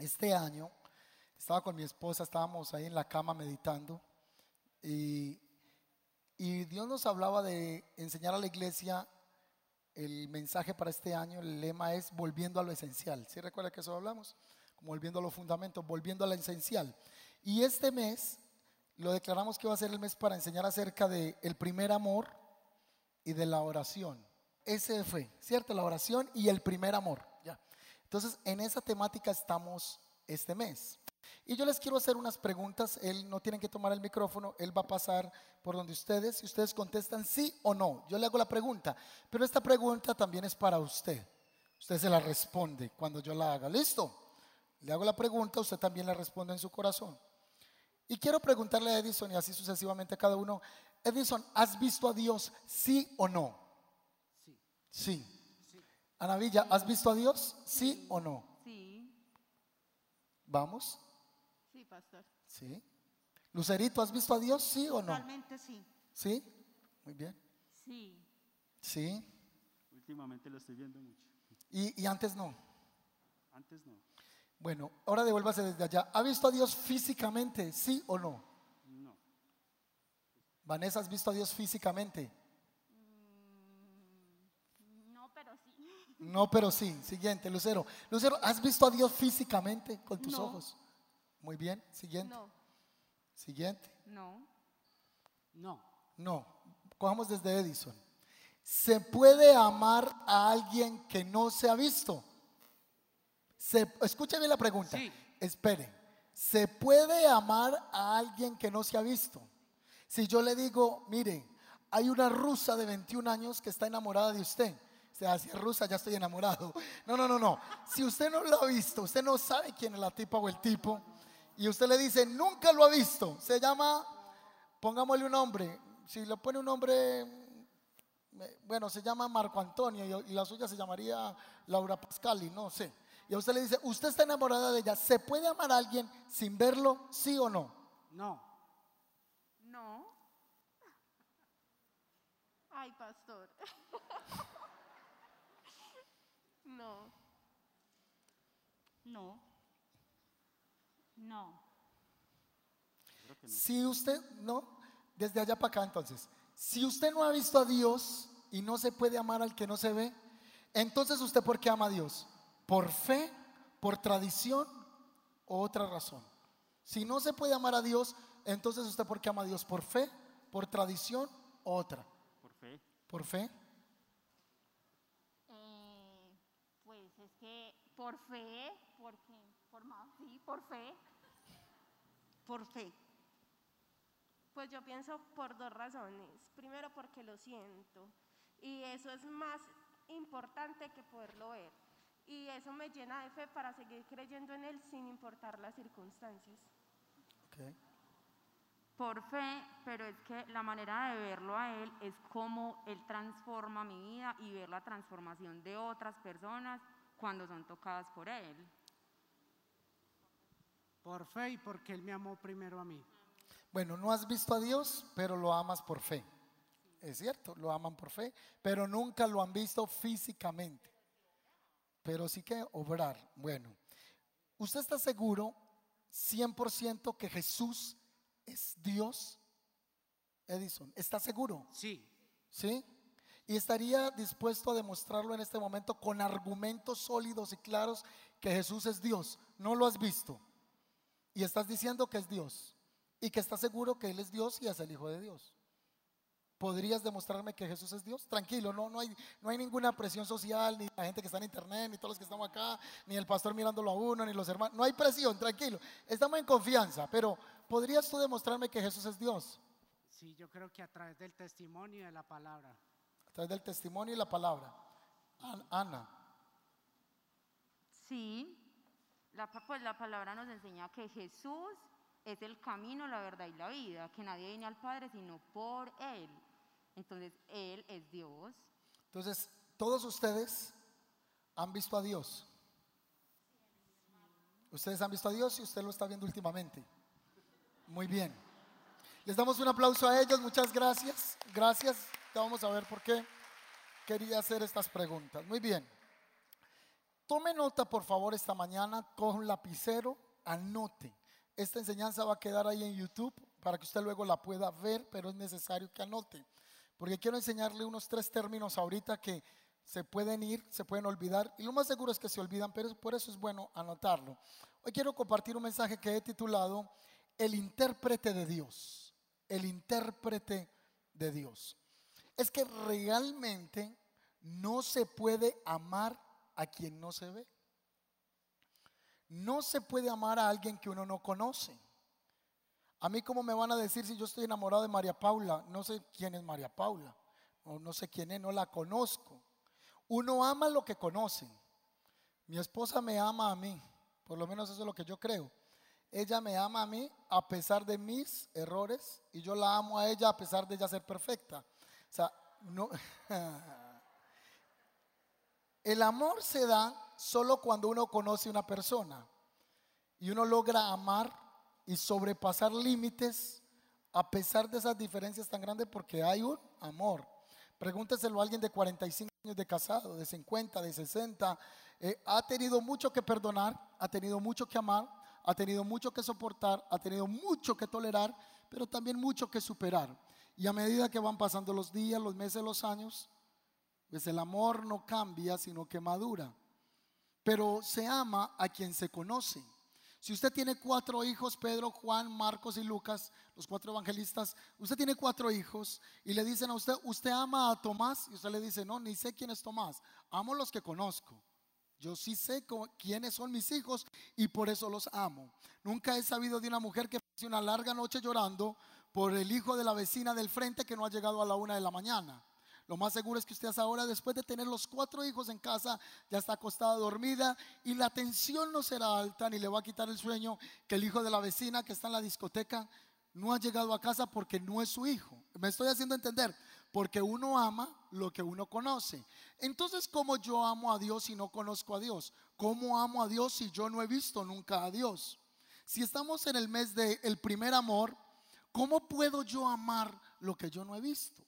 este año estaba con mi esposa, estábamos ahí en la cama meditando y, Dios nos hablaba de enseñar a la iglesia el mensaje para este año, el lema es volviendo a lo esencial. ¿Sí recuerda que eso hablamos? Como volviendo a los fundamentos, volviendo a lo esencial. Y este mes lo declaramos que va a ser el mes para enseñar acerca de el primer amor y de la oración. Ese ¿cierto? La oración y el primer amor. Entonces, en esa temática estamos este mes. Y yo les quiero hacer unas preguntas. Él no tienen que tomar el micrófono, él va a pasar por donde ustedes y ustedes contestan sí o no. Yo le hago la pregunta, pero esta pregunta también es para usted. Usted se la responde cuando yo la haga. ¿Listo? Le hago la pregunta, usted también la responde en su corazón. Y quiero preguntarle a Edison y así sucesivamente a cada uno. Edison, ¿has visto a Dios sí o no? Sí. Sí. Ana Villa, ¿has visto a Dios sí o no? Sí. ¿Vamos? Sí, pastor. Sí. Lucerito, ¿has visto a Dios sí o no? Totalmente sí. Sí. Muy bien. Sí. Sí. Últimamente lo estoy viendo mucho. Y, y antes no. Antes no. Bueno, ahora devuélvase desde allá. ¿Ha visto a Dios físicamente? ¿Sí o no? No. Vanessa, ¿has visto a Dios físicamente? No, pero sí. No, pero sí. Siguiente, Lucero. Lucero, ¿has visto a Dios físicamente con tus No. ojos? Muy bien. Siguiente. No. Siguiente. No. No. No. Cojamos desde Edison. ¿Se puede amar a alguien que no se ha visto? Se, escuche bien la pregunta. Sí. Espere. ¿Se puede amar a alguien que no se ha visto? Si yo le digo, mire, hay una rusa de 21 años que está enamorada de usted. O sea, si es rusa, ya estoy enamorado. No, no, no, no. Si usted no lo ha visto, usted no sabe quién es la tipa o el tipo, y usted le dice, nunca lo ha visto, se llama, pongámosle un nombre. Si le pone un nombre, bueno, se llama Marco Antonio y, y la suya se llamaría Laura Pascali, no sé. Y a usted le dice, usted está enamorada de ella, ¿se puede amar a alguien sin verlo, sí o no? No. No. Ay, pastor. No. No. No. Si usted, no, desde allá para acá entonces, si usted no ha visto a Dios y no se puede amar al que no se ve, entonces usted ¿por qué ama a Dios? ¿Por fe, por tradición o otra razón? Si no se puede amar a Dios, entonces usted ¿por qué ama a Dios? ¿Por fe, por tradición o otra? Por fe. ¿Por fe? Eh, pues es que por fe, porque, por más, sí, por fe. Por fe. Pues yo pienso por dos razones. Primero porque lo siento y eso es más importante que poderlo ver. Y eso me llena de fe para seguir creyendo en Él sin importar las circunstancias. Ok. Por fe, pero es que la manera de verlo a Él es cómo Él transforma mi vida y ver la transformación de otras personas cuando son tocadas por Él. Por fe y porque Él me amó primero a mí. Bueno, no has visto a Dios, pero lo amas por fe. Es cierto, lo aman por fe, pero nunca lo han visto físicamente. Pero sí que obrar. Bueno, ¿usted está seguro 100% que Jesús es Dios? Edison, ¿está seguro? Sí. ¿Sí? Y estaría dispuesto a demostrarlo en este momento con argumentos sólidos y claros que Jesús es Dios. No lo has visto. Y estás diciendo que es Dios. Y que estás seguro que Él es Dios y es el Hijo de Dios. ¿Podrías demostrarme que Jesús es Dios? Tranquilo, no, no, hay, no hay ninguna presión social, ni la gente que está en internet, ni todos los que estamos acá, ni el pastor mirándolo a uno, ni los hermanos. No hay presión, tranquilo. Estamos en confianza, pero ¿podrías tú demostrarme que Jesús es Dios? Sí, yo creo que a través del testimonio de la palabra. A través del testimonio y la palabra. An- Ana. Sí, la, pues la palabra nos enseña que Jesús es el camino, la verdad y la vida, que nadie viene al Padre sino por Él. Entonces, Él es Dios. Entonces, todos ustedes han visto a Dios. Ustedes han visto a Dios y usted lo está viendo últimamente. Muy bien. Les damos un aplauso a ellos. Muchas gracias. Gracias. Vamos a ver por qué quería hacer estas preguntas. Muy bien. tome nota por favor esta mañana, coja un lapicero, anote. Esta enseñanza va a quedar ahí en YouTube para que usted luego la pueda ver, pero es necesario que anote. Porque quiero enseñarle unos tres términos ahorita que se pueden ir, se pueden olvidar, y lo más seguro es que se olvidan, pero por eso es bueno anotarlo. Hoy quiero compartir un mensaje que he titulado El intérprete de Dios. El intérprete de Dios. Es que realmente no se puede amar a quien no se ve. No se puede amar a alguien que uno no conoce. A mí, ¿cómo me van a decir si yo estoy enamorado de María Paula? No sé quién es María Paula, o no sé quién es, no la conozco. Uno ama lo que conoce. Mi esposa me ama a mí, por lo menos eso es lo que yo creo. Ella me ama a mí a pesar de mis errores y yo la amo a ella a pesar de ella ser perfecta. Sea, no. El amor se da solo cuando uno conoce una persona y uno logra amar y sobrepasar límites a pesar de esas diferencias tan grandes porque hay un amor. Pregúnteselo a alguien de 45 años de casado, de 50, de 60. Eh, ha tenido mucho que perdonar, ha tenido mucho que amar, ha tenido mucho que soportar, ha tenido mucho que tolerar, pero también mucho que superar. Y a medida que van pasando los días, los meses, los años, pues el amor no cambia, sino que madura. Pero se ama a quien se conoce. Si usted tiene cuatro hijos, Pedro, Juan, Marcos y Lucas, los cuatro evangelistas, usted tiene cuatro hijos y le dicen a usted, ¿usted ama a Tomás? Y usted le dice, no, ni sé quién es Tomás, amo los que conozco. Yo sí sé quiénes son mis hijos y por eso los amo. Nunca he sabido de una mujer que pase una larga noche llorando por el hijo de la vecina del frente que no ha llegado a la una de la mañana. Lo más seguro es que usted ahora, después de tener los cuatro hijos en casa, ya está acostada dormida y la tensión no será alta ni le va a quitar el sueño que el hijo de la vecina que está en la discoteca no ha llegado a casa porque no es su hijo. Me estoy haciendo entender, porque uno ama lo que uno conoce. Entonces, ¿cómo yo amo a Dios si no conozco a Dios? ¿Cómo amo a Dios si yo no he visto nunca a Dios? Si estamos en el mes del el primer amor, ¿cómo puedo yo amar lo que yo no he visto?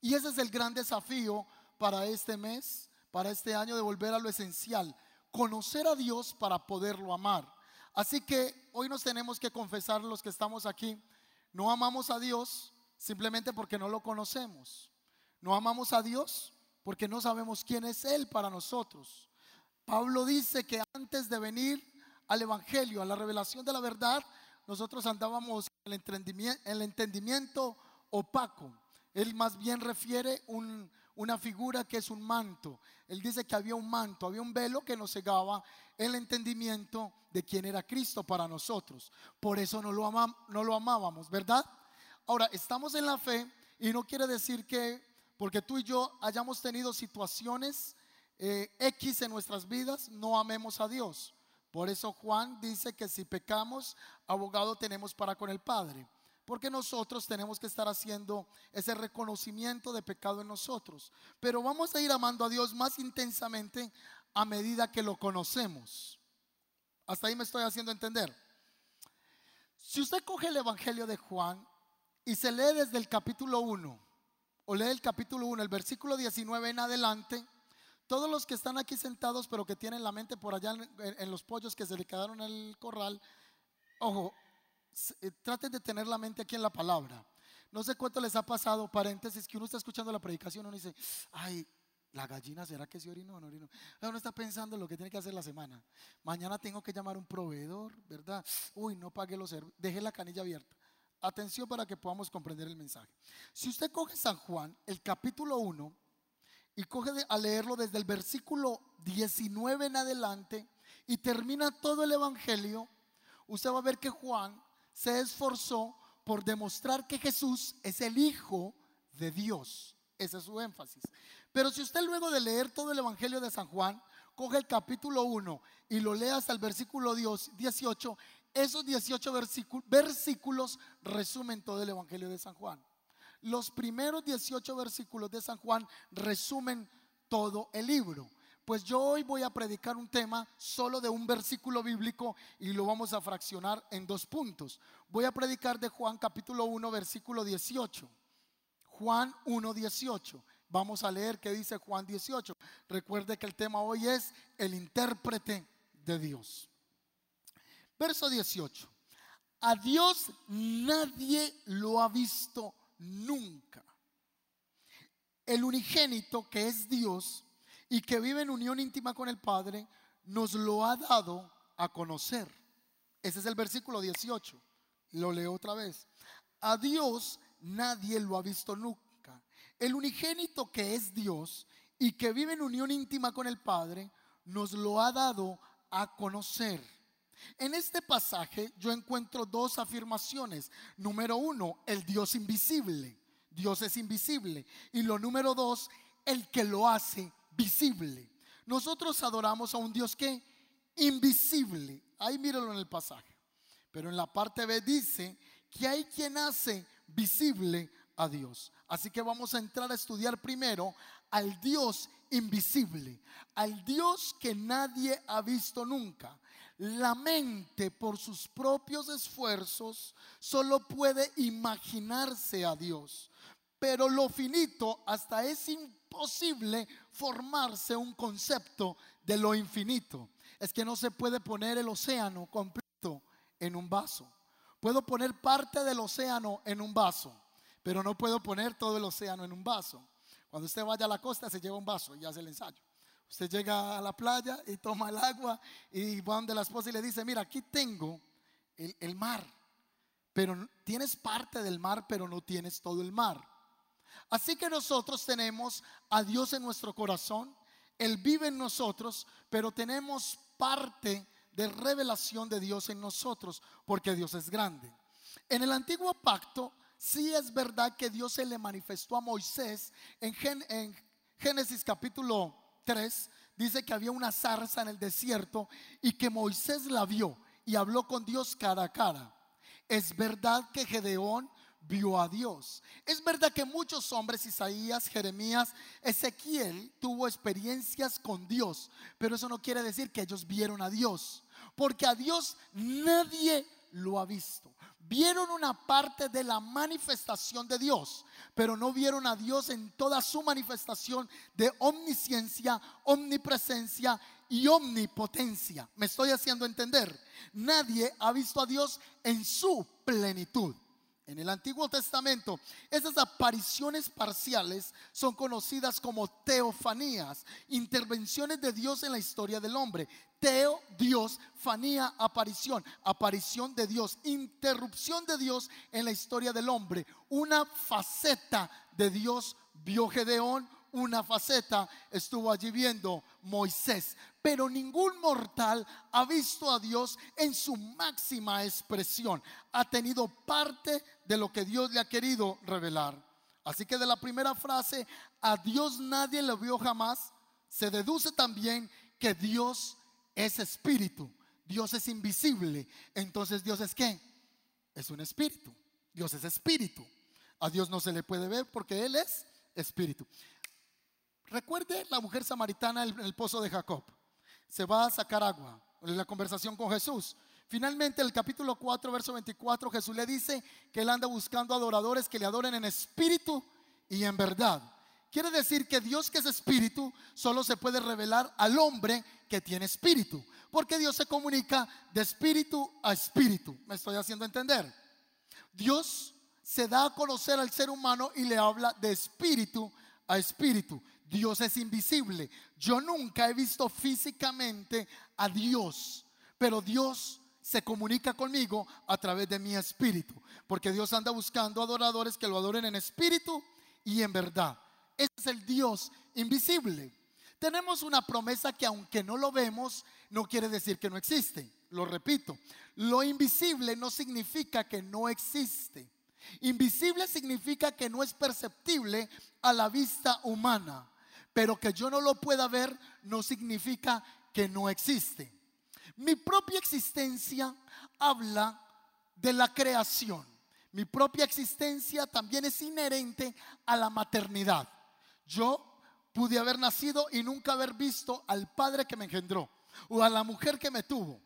Y ese es el gran desafío para este mes, para este año, de volver a lo esencial, conocer a Dios para poderlo amar. Así que hoy nos tenemos que confesar los que estamos aquí, no amamos a Dios simplemente porque no lo conocemos. No amamos a Dios porque no sabemos quién es Él para nosotros. Pablo dice que antes de venir al Evangelio, a la revelación de la verdad, nosotros andábamos en el entendimiento, el entendimiento opaco. Él más bien refiere una figura que es un manto. Él dice que había un manto, había un velo que nos cegaba el entendimiento de quién era Cristo para nosotros. Por eso no lo, no lo amábamos, ¿verdad? Ahora, estamos en la fe y no quiere decir que porque tú y yo hayamos tenido situaciones eh, X en nuestras vidas, no amemos a Dios. Por eso Juan dice que si pecamos, abogado tenemos para con el Padre. Porque nosotros tenemos que estar haciendo ese reconocimiento de pecado en nosotros. Pero vamos a ir amando a Dios más intensamente a medida que lo conocemos. Hasta ahí me estoy haciendo entender. Si usted coge el Evangelio de Juan y se lee desde el capítulo 1, o lee el capítulo 1, el versículo 19 en adelante, todos los que están aquí sentados, pero que tienen la mente por allá en, los pollos que se le quedaron en el corral, ojo, eh, traten de tener la mente aquí en la palabra. No sé cuánto les ha pasado, paréntesis, que uno está escuchando la predicación uno dice, ay, la gallina, ¿será que se orinó o no orinó? Uno está pensando en lo que tiene que hacer la semana. Mañana tengo que llamar a un proveedor, ¿verdad? Uy, no pague los servicios, deje la canilla abierta. Atención para que podamos comprender el mensaje. Si usted coge San Juan, el capítulo 1, y coge a leerlo desde el versículo 19 en adelante y termina todo el Evangelio, usted va a ver que Juan se esforzó por demostrar que Jesús es el Hijo de Dios. Ese es su énfasis. Pero si usted luego de leer todo el Evangelio de San Juan, coge el capítulo 1 y lo lee hasta el versículo 18, esos 18 versículos resumen todo el Evangelio de San Juan. Los primeros 18 versículos de San Juan resumen todo el libro. Pues yo hoy voy a predicar un tema solo de un versículo bíblico y lo vamos a fraccionar en dos puntos. Voy a predicar de Juan capítulo 1 versículo 18. Juan 1 18. vamos a leer qué dice Juan 18. Recuerde que el tema hoy es el intérprete de Dios. Verso 18. A Dios nadie lo ha visto nunca. El unigénito que es Dios y que vive en unión íntima con el Padre, nos lo ha dado a conocer. Ese es el versículo 18. Lo leo otra vez. A Dios nadie lo ha visto nunca. El unigénito que es Dios y que vive en unión íntima con el Padre, nos lo ha dado a conocer. En este pasaje yo encuentro dos afirmaciones. Número uno, el Dios invisible. Dios es invisible. Y lo número dos, el que lo hace visible. Nosotros adoramos a un Dios que invisible. Ahí míralo en el pasaje. Pero en la parte B dice que hay quien hace visible a Dios. Así que vamos a entrar a estudiar primero al Dios invisible, al Dios que nadie ha visto nunca. La mente por sus propios esfuerzos solo puede imaginarse a Dios, pero lo finito hasta es imposible formarse un concepto de lo infinito. Es que no se puede poner el océano completo en un vaso. Puedo poner parte del océano en un vaso, pero no puedo poner todo el océano en un vaso. Cuando usted vaya a la costa se lleva un vaso y hace el ensayo. Usted llega a la playa y toma el agua y va donde la esposa y le dice, mira, aquí tengo el, el mar, pero tienes parte del mar, pero no tienes todo el mar. Así que nosotros tenemos a Dios en nuestro corazón, Él vive en nosotros, pero tenemos parte de revelación de Dios en nosotros, porque Dios es grande. En el antiguo pacto, sí es verdad que Dios se le manifestó a Moisés en, en Génesis capítulo 3, dice que había una zarza en el desierto y que Moisés la vio y habló con Dios cara a cara. Es verdad que Gedeón vio a Dios. Es verdad que muchos hombres, Isaías, Jeremías, Ezequiel, tuvo experiencias con Dios, pero eso no quiere decir que ellos vieron a Dios, porque a Dios nadie lo ha visto. Vieron una parte de la manifestación de Dios, pero no vieron a Dios en toda su manifestación de omnisciencia, omnipresencia y omnipotencia. ¿Me estoy haciendo entender? Nadie ha visto a Dios en su plenitud. En el Antiguo Testamento, esas apariciones parciales son conocidas como teofanías, intervenciones de Dios en la historia del hombre. Teo, Dios, fanía, aparición, aparición de Dios, interrupción de Dios en la historia del hombre. Una faceta de Dios vio Gedeón, una faceta estuvo allí viendo Moisés. Pero ningún mortal ha visto a Dios en su máxima expresión. Ha tenido parte de lo que Dios le ha querido revelar. Así que de la primera frase, a Dios nadie lo vio jamás, se deduce también que Dios es espíritu. Dios es invisible. Entonces Dios es qué? Es un espíritu. Dios es espíritu. A Dios no se le puede ver porque Él es espíritu. Recuerde la mujer samaritana en el pozo de Jacob se va a sacar agua. En la conversación con Jesús. Finalmente, el capítulo 4, verso 24, Jesús le dice que él anda buscando adoradores que le adoren en espíritu y en verdad. Quiere decir que Dios que es espíritu solo se puede revelar al hombre que tiene espíritu. Porque Dios se comunica de espíritu a espíritu. ¿Me estoy haciendo entender? Dios se da a conocer al ser humano y le habla de espíritu a espíritu. Dios es invisible. Yo nunca he visto físicamente a Dios, pero Dios se comunica conmigo a través de mi espíritu, porque Dios anda buscando adoradores que lo adoren en espíritu y en verdad. Ese es el Dios invisible. Tenemos una promesa que aunque no lo vemos, no quiere decir que no existe. Lo repito, lo invisible no significa que no existe. Invisible significa que no es perceptible a la vista humana pero que yo no lo pueda ver no significa que no existe. Mi propia existencia habla de la creación. Mi propia existencia también es inherente a la maternidad. Yo pude haber nacido y nunca haber visto al padre que me engendró o a la mujer que me tuvo.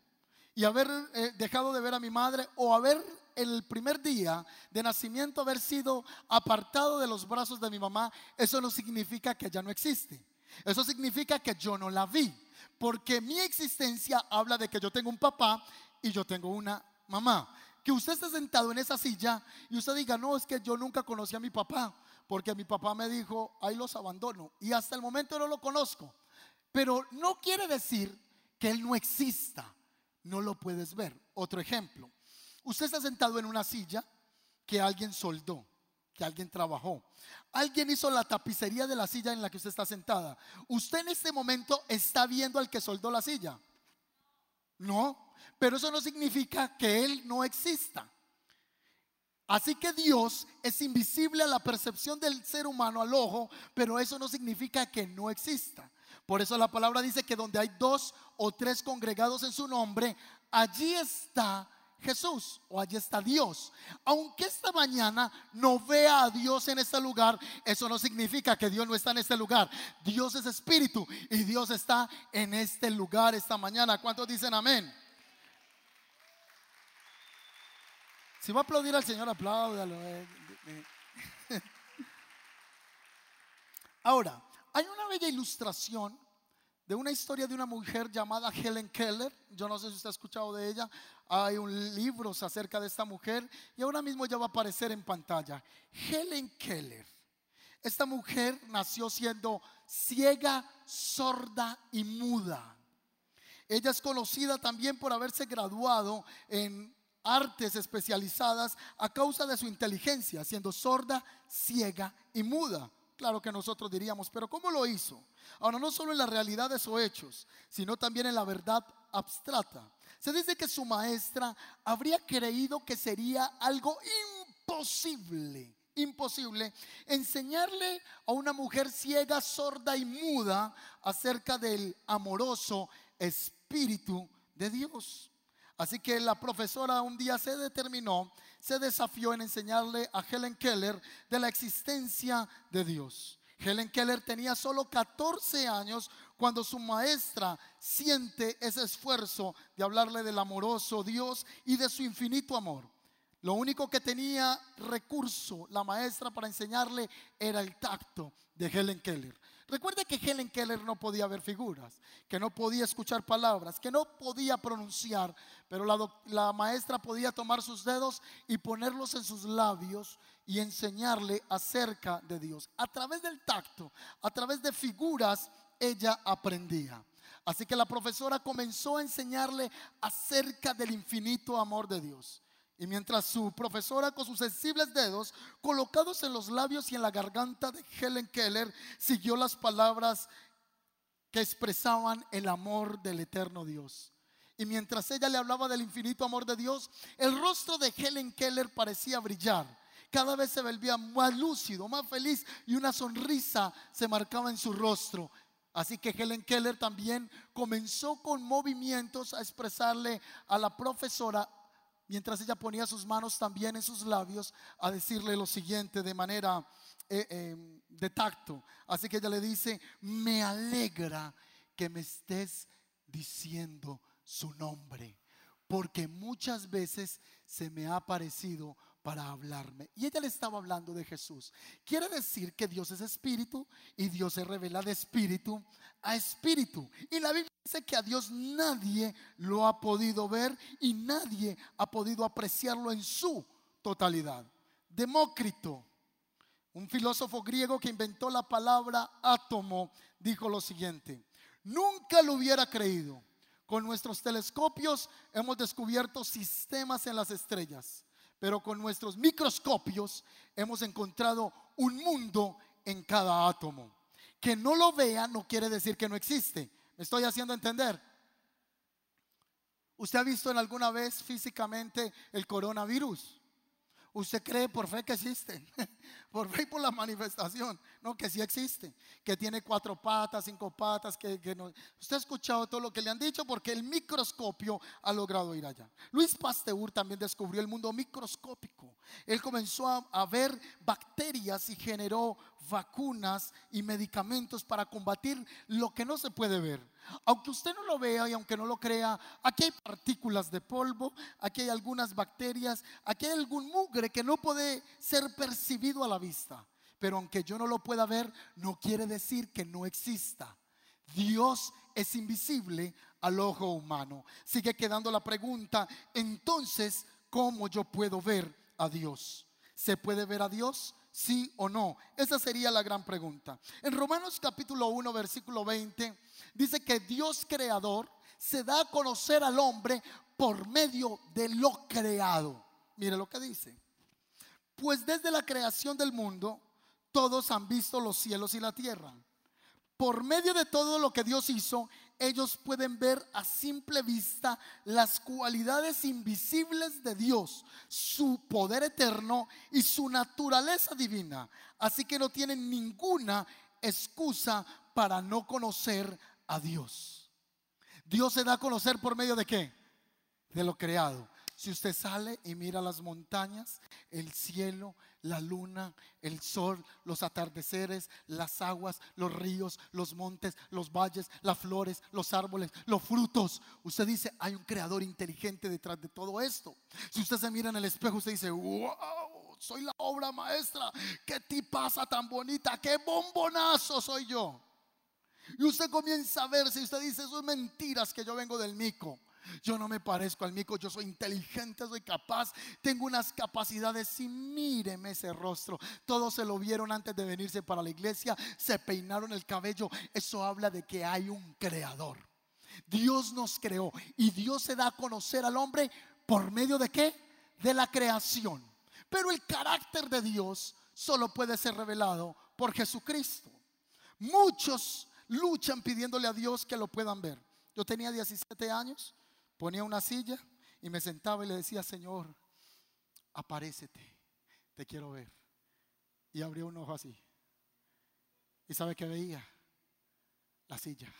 Y haber eh, dejado de ver a mi madre o haber el primer día de nacimiento haber sido apartado de los brazos de mi mamá, eso no significa que ya no existe. Eso significa que yo no la vi. Porque mi existencia habla de que yo tengo un papá y yo tengo una mamá. Que usted esté sentado en esa silla y usted diga, no, es que yo nunca conocí a mi papá, porque mi papá me dijo, ahí los abandono. Y hasta el momento no lo conozco. Pero no quiere decir que él no exista. No lo puedes ver. Otro ejemplo. Usted está sentado en una silla que alguien soldó, que alguien trabajó. Alguien hizo la tapicería de la silla en la que usted está sentada. Usted en este momento está viendo al que soldó la silla. No, pero eso no significa que Él no exista. Así que Dios es invisible a la percepción del ser humano, al ojo, pero eso no significa que no exista. Por eso la palabra dice que donde hay dos o tres congregados en su nombre, allí está Jesús o allí está Dios. Aunque esta mañana no vea a Dios en este lugar, eso no significa que Dios no está en este lugar. Dios es espíritu y Dios está en este lugar esta mañana. ¿Cuántos dicen amén? Si va a aplaudir al Señor, apláudalo. Eh, Ahora, hay una bella ilustración de una historia de una mujer llamada Helen Keller. Yo no sé si usted ha escuchado de ella. Hay un libro acerca de esta mujer y ahora mismo ya va a aparecer en pantalla. Helen Keller. Esta mujer nació siendo ciega, sorda y muda. Ella es conocida también por haberse graduado en artes especializadas a causa de su inteligencia, siendo sorda, ciega y muda. Claro que nosotros diríamos, pero ¿cómo lo hizo? Ahora, no solo en la realidad de sus hechos, sino también en la verdad abstrata. Se dice que su maestra habría creído que sería algo imposible, imposible, enseñarle a una mujer ciega, sorda y muda acerca del amoroso Espíritu de Dios. Así que la profesora un día se determinó se desafió en enseñarle a Helen Keller de la existencia de Dios. Helen Keller tenía solo 14 años cuando su maestra siente ese esfuerzo de hablarle del amoroso Dios y de su infinito amor. Lo único que tenía recurso la maestra para enseñarle era el tacto de Helen Keller. Recuerde que Helen Keller no podía ver figuras, que no podía escuchar palabras, que no podía pronunciar, pero la, la, maestra podía tomar sus dedos y ponerlos en sus labios y enseñarle acerca de Dios. A través del tacto, a través de figuras, ella aprendía. Así que la profesora comenzó a enseñarle acerca del infinito amor de Dios. Y mientras su profesora con sus sensibles dedos colocados en los labios y en la garganta de Helen Keller siguió las palabras que expresaban el amor del eterno Dios. Y mientras ella le hablaba del infinito amor de Dios, el rostro de Helen Keller parecía brillar. Cada vez se volvía más lúcido, más feliz y una sonrisa se marcaba en su rostro. Así que Helen Keller también comenzó con movimientos a expresarle a la profesora mientras ella ponía sus manos también en sus labios a decirle lo siguiente de manera eh, em, de tacto. Así que ella le dice, me alegra que me estés diciendo su nombre, porque muchas veces se me ha parecido para hablarme. Y ella le estaba hablando de Jesús. Quiere decir que Dios es espíritu y Dios se revela de espíritu a espíritu. Y la Biblia dice que a Dios nadie lo ha podido ver y nadie ha podido apreciarlo en su totalidad. Demócrito, un filósofo griego que inventó la palabra átomo, dijo lo siguiente, nunca lo hubiera creído. Con nuestros telescopios hemos descubierto sistemas en las estrellas pero con nuestros microscopios hemos encontrado un mundo en cada átomo. Que no lo vea no quiere decir que no existe. ¿Me estoy haciendo entender? ¿Usted ha visto en alguna vez físicamente el coronavirus? ¿Usted cree por fe que existe? por fe y por la manifestación. No, que sí existe, que tiene cuatro patas, cinco patas, que. Usted ha escuchado todo lo que le han dicho porque el microscopio ha logrado ir allá. Luis Pasteur también descubrió el mundo microscópico. Él comenzó a, a ver bacterias y generó vacunas y medicamentos para combatir lo que no se puede ver. Aunque usted no lo vea y aunque no lo crea, aquí hay partículas de polvo, aquí hay algunas bacterias, aquí hay algún mugre que no puede ser percibido a la vista. Pero aunque yo no lo pueda ver, no quiere decir que no exista. Dios es invisible al ojo humano. Sigue quedando la pregunta, entonces, ¿cómo yo puedo ver a Dios? ¿Se puede ver a Dios? ¿Sí o no? Esa sería la gran pregunta. En Romanos capítulo 1, versículo 20, dice que Dios creador se da a conocer al hombre por medio de lo creado. Mire lo que dice. Pues desde la creación del mundo, todos han visto los cielos y la tierra. Por medio de todo lo que Dios hizo, ellos pueden ver a simple vista las cualidades invisibles de Dios, su poder eterno y su naturaleza divina. Así que no tienen ninguna excusa para no conocer a Dios. Dios se da a conocer por medio de qué? De lo creado. Si usted sale y mira las montañas, el cielo, la luna, el sol, los atardeceres, las aguas, los ríos, los montes, los valles, las flores, los árboles, los frutos. Usted dice, hay un creador inteligente detrás de todo esto. Si usted se mira en el espejo, usted dice, wow, soy la obra maestra. Qué tipaza tan bonita, qué bombonazo soy yo. Y usted comienza a verse y usted dice, es mentiras que yo vengo del mico. Yo no me parezco al mico, yo soy inteligente, soy capaz, tengo unas capacidades y míreme ese rostro. Todos se lo vieron antes de venirse para la iglesia, se peinaron el cabello. Eso habla de que hay un creador. Dios nos creó y Dios se da a conocer al hombre por medio de qué? De la creación. Pero el carácter de Dios solo puede ser revelado por Jesucristo. Muchos luchan pidiéndole a Dios que lo puedan ver. Yo tenía 17 años ponía una silla y me sentaba y le decía, Señor, aparécete, te quiero ver. Y abría un ojo así. ¿Y sabe qué veía? La silla.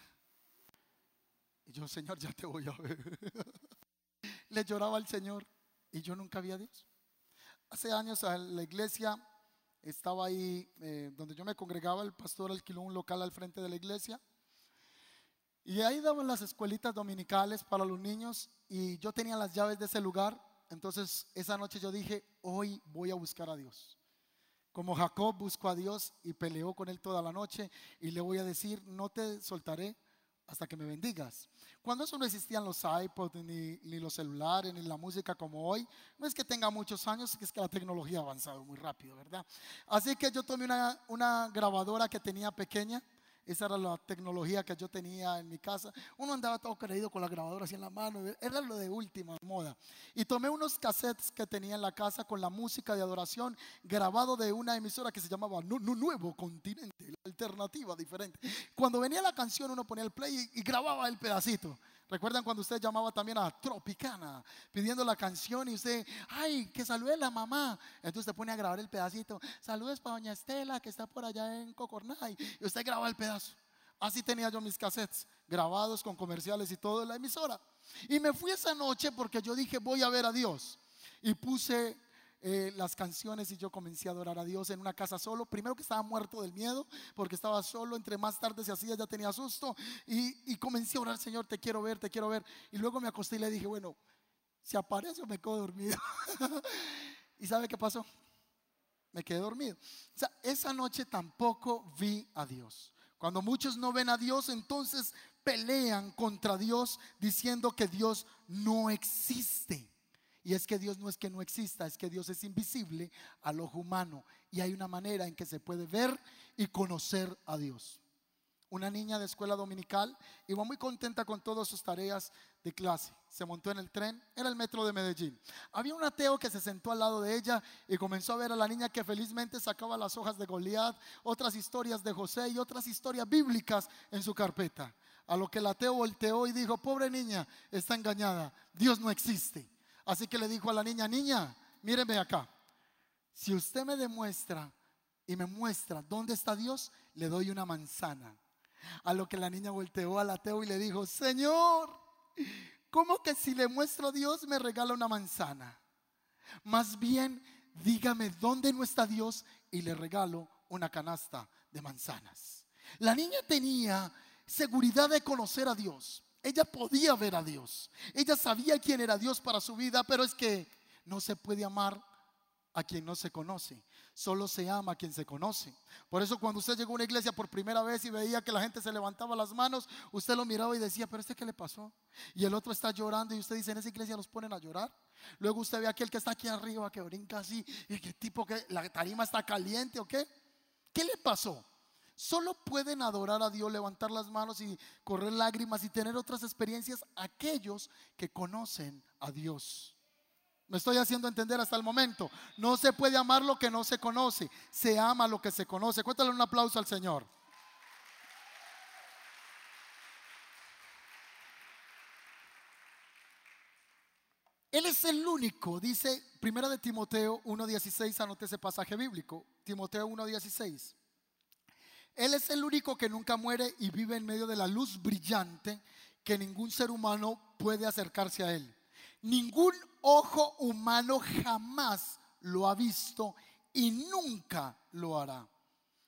Y yo, Señor, ya te voy a ver. le lloraba al Señor y yo nunca vi a Dios. Hace años la iglesia estaba ahí eh, donde yo me congregaba, el pastor alquiló un local al frente de la iglesia y ahí daban las escuelitas dominicales para los niños y yo tenía las llaves de ese lugar. Entonces esa noche yo dije, hoy voy a buscar a Dios. Como Jacob buscó a Dios y peleó con él toda la noche y le voy a decir, no te soltaré hasta que me bendigas. Cuando eso no existían los iPods, ni, los celulares, ni la música como hoy, no es que tenga muchos años, es que la tecnología ha avanzado muy rápido, ¿verdad? Así que yo tomé una, una grabadora que tenía pequeña esa era la tecnología que yo tenía en mi casa. Uno andaba todo creído con la grabadora así en la mano. Era lo de última moda. Y tomé unos cassettes que tenía en la casa con la música de adoración grabado de una emisora que se llamaba Nuevo Continente, la alternativa diferente. Cuando venía la canción uno ponía el play y grababa el pedacito. ¿Recuerdan cuando usted llamaba también a Tropicana pidiendo la canción y usted, ay, que salude la mamá? Entonces usted pone a grabar el pedacito, saludes para doña Estela que está por allá en Cocornay. Y usted graba el pedazo. Así tenía yo mis cassettes grabados con comerciales y todo en la emisora. Y me fui esa noche porque yo dije, voy a ver a Dios. Y puse eh, las canciones y yo comencé a adorar a Dios en una casa solo. Primero que estaba muerto del miedo porque estaba solo, entre más tarde se hacía ya tenía susto y, comencé a orar, Señor, te quiero ver, te quiero ver. Y luego me acosté y le dije, bueno, si aparece me quedo dormido. ¿Y sabe qué pasó? Me quedé dormido. Esa noche tampoco vi a Dios. Cuando muchos no ven a Dios, entonces pelean contra Dios diciendo que Dios no existe. Y es que Dios no es que no exista, es que Dios es invisible al ojo humano. Y hay una manera en que se puede ver y conocer a Dios. Una niña de escuela dominical iba muy contenta con todas sus tareas de clase. Se montó en el tren, era el metro de Medellín. Había un ateo que se sentó al lado de ella y comenzó a ver a la niña que felizmente sacaba las hojas de Goliat, otras historias de José y otras historias bíblicas en su carpeta. A lo que el ateo volteó y dijo, pobre niña, está engañada, Dios no existe. Así que le dijo a la niña, niña, míreme acá. Si usted me demuestra y me muestra dónde está Dios, le doy una manzana. A lo que la niña volteó al ateo y le dijo, Señor, ¿cómo que si le muestro a Dios me regala una manzana? Más bien, dígame dónde no está Dios y le regalo una canasta de manzanas. La niña tenía seguridad de conocer a Dios. Ella podía ver a Dios. Ella sabía quién era Dios para su vida, pero es que no se puede amar a quien no se conoce. Solo se ama a quien se conoce. Por eso cuando usted llegó a una iglesia por primera vez y veía que la gente se levantaba las manos, usted lo miraba y decía, pero este qué le pasó? Y el otro está llorando y usted dice, en esa iglesia los ponen a llorar. Luego usted ve a aquel que está aquí arriba, que brinca así, y que tipo que la tarima está caliente o qué. ¿Qué le pasó? Solo pueden adorar a Dios, levantar las manos y correr lágrimas y tener otras experiencias aquellos que conocen a Dios. Me estoy haciendo entender hasta el momento. No se puede amar lo que no se conoce. Se ama lo que se conoce. Cuéntale un aplauso al Señor. Él es el único, dice Primera de Timoteo 1.16, anote ese pasaje bíblico, Timoteo 1.16. Él es el único que nunca muere y vive en medio de la luz brillante que ningún ser humano puede acercarse a él. Ningún ojo humano jamás lo ha visto y nunca lo hará.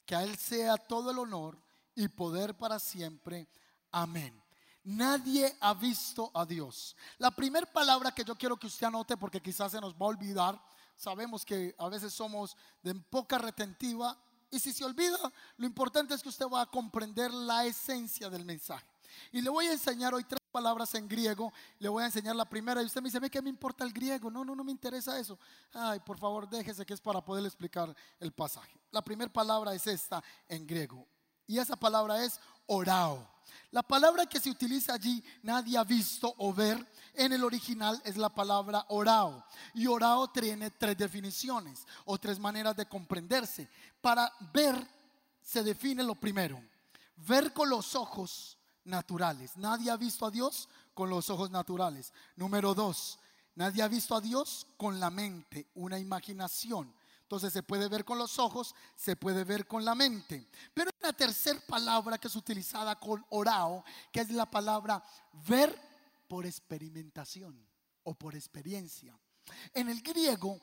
Que a Él sea todo el honor y poder para siempre. Amén. Nadie ha visto a Dios. La primera palabra que yo quiero que usted anote, porque quizás se nos va a olvidar, sabemos que a veces somos de poca retentiva, y si se olvida, lo importante es que usted va a comprender la esencia del mensaje. Y le voy a enseñar hoy tres palabras en griego. Le voy a enseñar la primera. Y usted me dice, ¿qué me importa el griego? No, no, no me interesa eso. Ay, por favor, déjese que es para poder explicar el pasaje. La primera palabra es esta en griego. Y esa palabra es orao. La palabra que se utiliza allí, nadie ha visto o ver, en el original es la palabra orao. Y orao tiene tres definiciones o tres maneras de comprenderse. Para ver se define lo primero. Ver con los ojos naturales. Nadie ha visto a Dios con los ojos naturales. Número dos, nadie ha visto a Dios con la mente, una imaginación. Entonces se puede ver con los ojos, se puede ver con la mente. Pero hay una tercera palabra que es utilizada con orao, que es la palabra ver por experimentación o por experiencia. En el griego,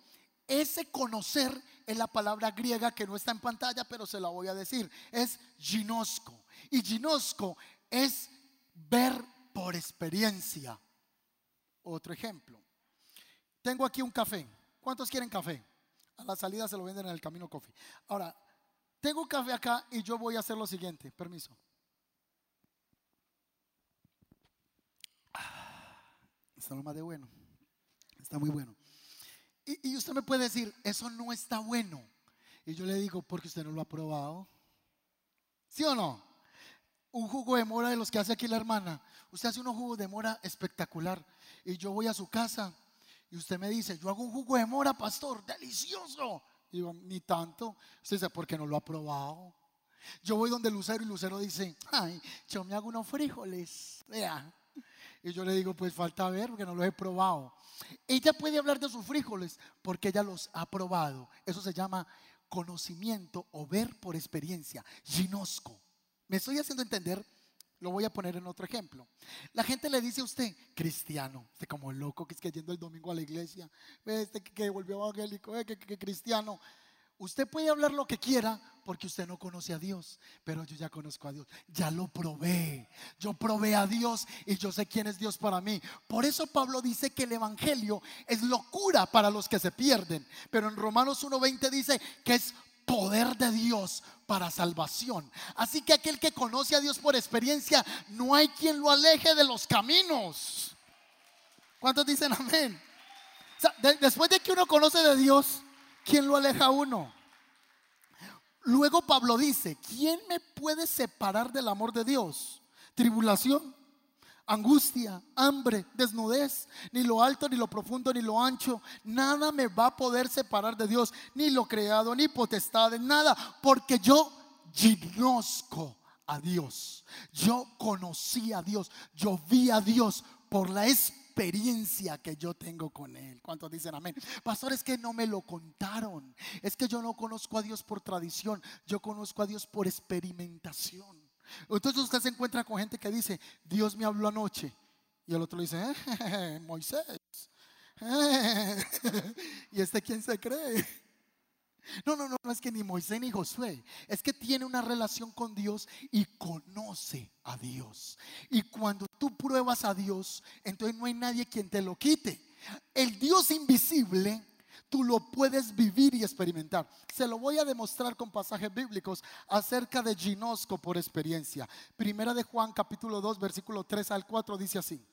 ese conocer es la palabra griega que no está en pantalla, pero se la voy a decir. Es ginosco. Y ginosco es ver por experiencia. Otro ejemplo. Tengo aquí un café. ¿Cuántos quieren café? A la salida se lo venden en el camino coffee. Ahora, tengo café acá y yo voy a hacer lo siguiente. Permiso. Está lo más de bueno. Está muy bueno. Y, y usted me puede decir, eso no está bueno. Y yo le digo, porque usted no lo ha probado. ¿Sí o no? un jugo de mora de los que hace aquí la hermana. Usted hace unos jugos de mora espectacular. Y yo voy a su casa y usted me dice, yo hago un jugo de mora, pastor, delicioso. Y yo, ni tanto. Usted dice, ¿por qué no lo ha probado? Yo voy donde Lucero y Lucero dice, ay, yo me hago unos frijoles. Vea. Y yo le digo, pues falta ver porque no los he probado. Ella puede hablar de sus frijoles porque ella los ha probado. Eso se llama conocimiento o ver por experiencia. Ginosco. ¿Me estoy haciendo entender? Lo voy a poner en otro ejemplo. La gente le dice a usted, cristiano, usted como loco que es que yendo el domingo a la iglesia, este que volvió evangélico, eh, que, que cristiano. Usted puede hablar lo que quiera porque usted no conoce a Dios, pero yo ya conozco a Dios, ya lo probé, yo probé a Dios y yo sé quién es Dios para mí. Por eso Pablo dice que el Evangelio es locura para los que se pierden, pero en Romanos 1.20 dice que es poder de Dios para salvación. Así que aquel que conoce a Dios por experiencia, no hay quien lo aleje de los caminos. ¿Cuántos dicen amén? después de que uno conoce de Dios, ¿quién lo aleja a uno? Luego Pablo dice, ¿quién me puede separar del amor de Dios? Tribulación, angustia, hambre, desnudez, ni lo alto, ni lo profundo, ni lo ancho, nada me va a poder separar de Dios, ni lo creado, ni potestad, nada, porque yo conozco a Dios, yo conocí a Dios, yo vi a Dios por la experiencia que yo tengo con Él. ¿Cuántos dicen amén? Pastor, es que no me lo contaron. Es que yo no conozco a Dios por tradición. Yo conozco a Dios por experimentación. Entonces usted se encuentra con gente que dice, Dios me habló anoche. Y el otro le dice, "Eh, Moisés. eh". ¿Y este quién se cree? No, no, no, no es que ni Moisés ni Josué. Es que tiene una relación con Dios y conoce a Dios. Y cuando tú pruebas a Dios, entonces no hay nadie quien te lo quite. El Dios invisible, tú lo puedes vivir y experimentar. Se lo voy a demostrar con pasajes bíblicos acerca de Ginosco por experiencia. Primera de Juan capítulo 2, versículo 3 al 4 dice así.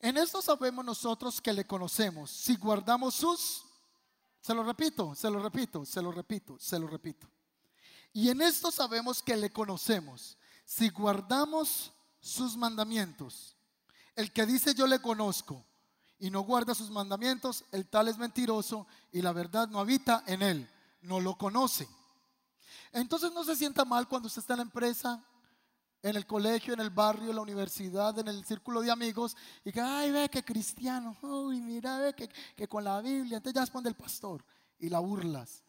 En esto sabemos nosotros que le conocemos si guardamos sus se lo repito, se lo repito, se lo repito, se lo repito. Y en esto sabemos que le conocemos. Si guardamos sus mandamientos, el que dice yo le conozco y no guarda sus mandamientos, el tal es mentiroso y la verdad no habita en él, no lo conoce. Entonces no se sienta mal cuando usted está en la empresa, en el colegio, en el barrio, en la universidad, en el círculo de amigos, y que, ay, ve que cristiano, uy, mira, ve que, que con la Biblia, entonces ya responde el pastor y la burlas.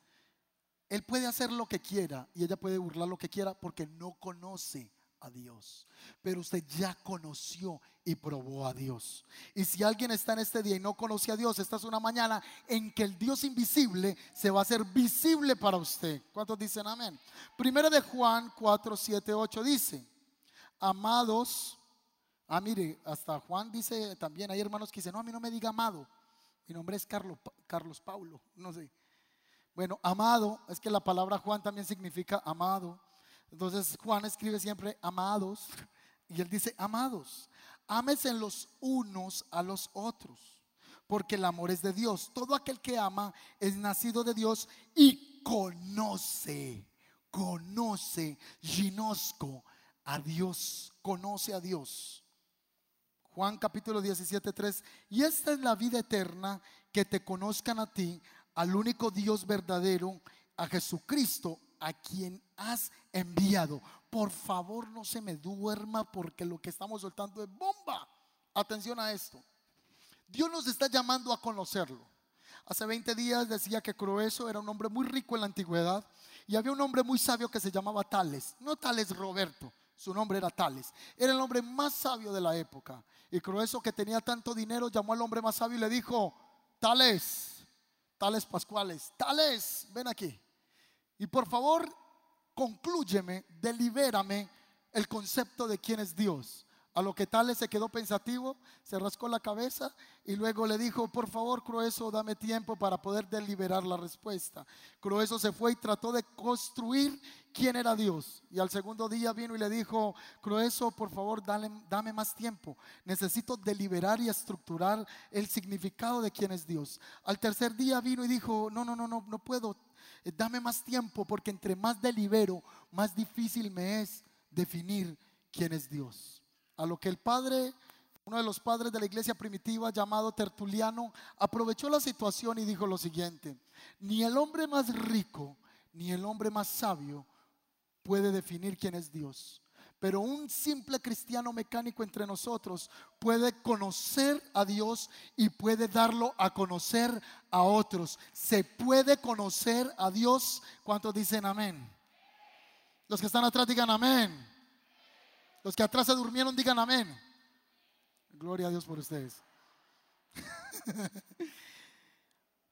Él puede hacer lo que quiera y ella puede burlar lo que quiera porque no conoce a Dios. Pero usted ya conoció y probó a Dios. Y si alguien está en este día y no conoce a Dios, esta es una mañana en que el Dios invisible se va a hacer visible para usted. ¿Cuántos dicen amén? Primero de Juan 4, 7, 8 dice, amados, ah, mire, hasta Juan dice también, hay hermanos que dicen, no, a mí no me diga amado, mi nombre es Carlos, Carlos Paulo, no sé. Bueno, amado, es que la palabra Juan también significa amado. Entonces Juan escribe siempre amados y él dice amados. Ámense los unos a los otros, porque el amor es de Dios. Todo aquel que ama es nacido de Dios y conoce, conoce, ginosco a Dios, conoce a Dios. Juan capítulo 17, 3. Y esta es la vida eterna, que te conozcan a ti, al único Dios verdadero, a Jesucristo, a quien has enviado. Por favor, no se me duerma porque lo que estamos soltando es bomba. Atención a esto. Dios nos está llamando a conocerlo. Hace 20 días decía que Croeso era un hombre muy rico en la antigüedad y había un hombre muy sabio que se llamaba Tales. No Tales Roberto, su nombre era Tales. Era el hombre más sabio de la época. Y Croeso que tenía tanto dinero llamó al hombre más sabio y le dijo, Tales, Tales Pascuales, Tales, ven aquí. Y por favor, conclúyeme, delibérame el concepto de quién es Dios. A lo que Tales se quedó pensativo, se rascó la cabeza y luego le dijo, por favor, Croeso, dame tiempo para poder deliberar la respuesta. Croeso se fue y trató de construir quién era Dios. Y al segundo día vino y le dijo, Croeso, por favor, dame más tiempo. Necesito deliberar y estructurar el significado de quién es Dios. Al tercer día vino y dijo, no, no, no, no, no puedo. Eh, Dame más tiempo porque entre más delibero, más difícil me es definir quién es Dios. A lo que el padre, uno de los padres de la iglesia primitiva llamado Tertuliano, aprovechó la situación y dijo lo siguiente, ni el hombre más rico, ni el hombre más sabio puede definir quién es Dios. Pero un simple cristiano mecánico entre nosotros puede conocer a Dios y puede darlo a conocer a otros. Se puede conocer a Dios. ¿Cuántos dicen amén? Los que están atrás digan amén. Los que atrás se durmieron, digan amén. Gloria a Dios por ustedes.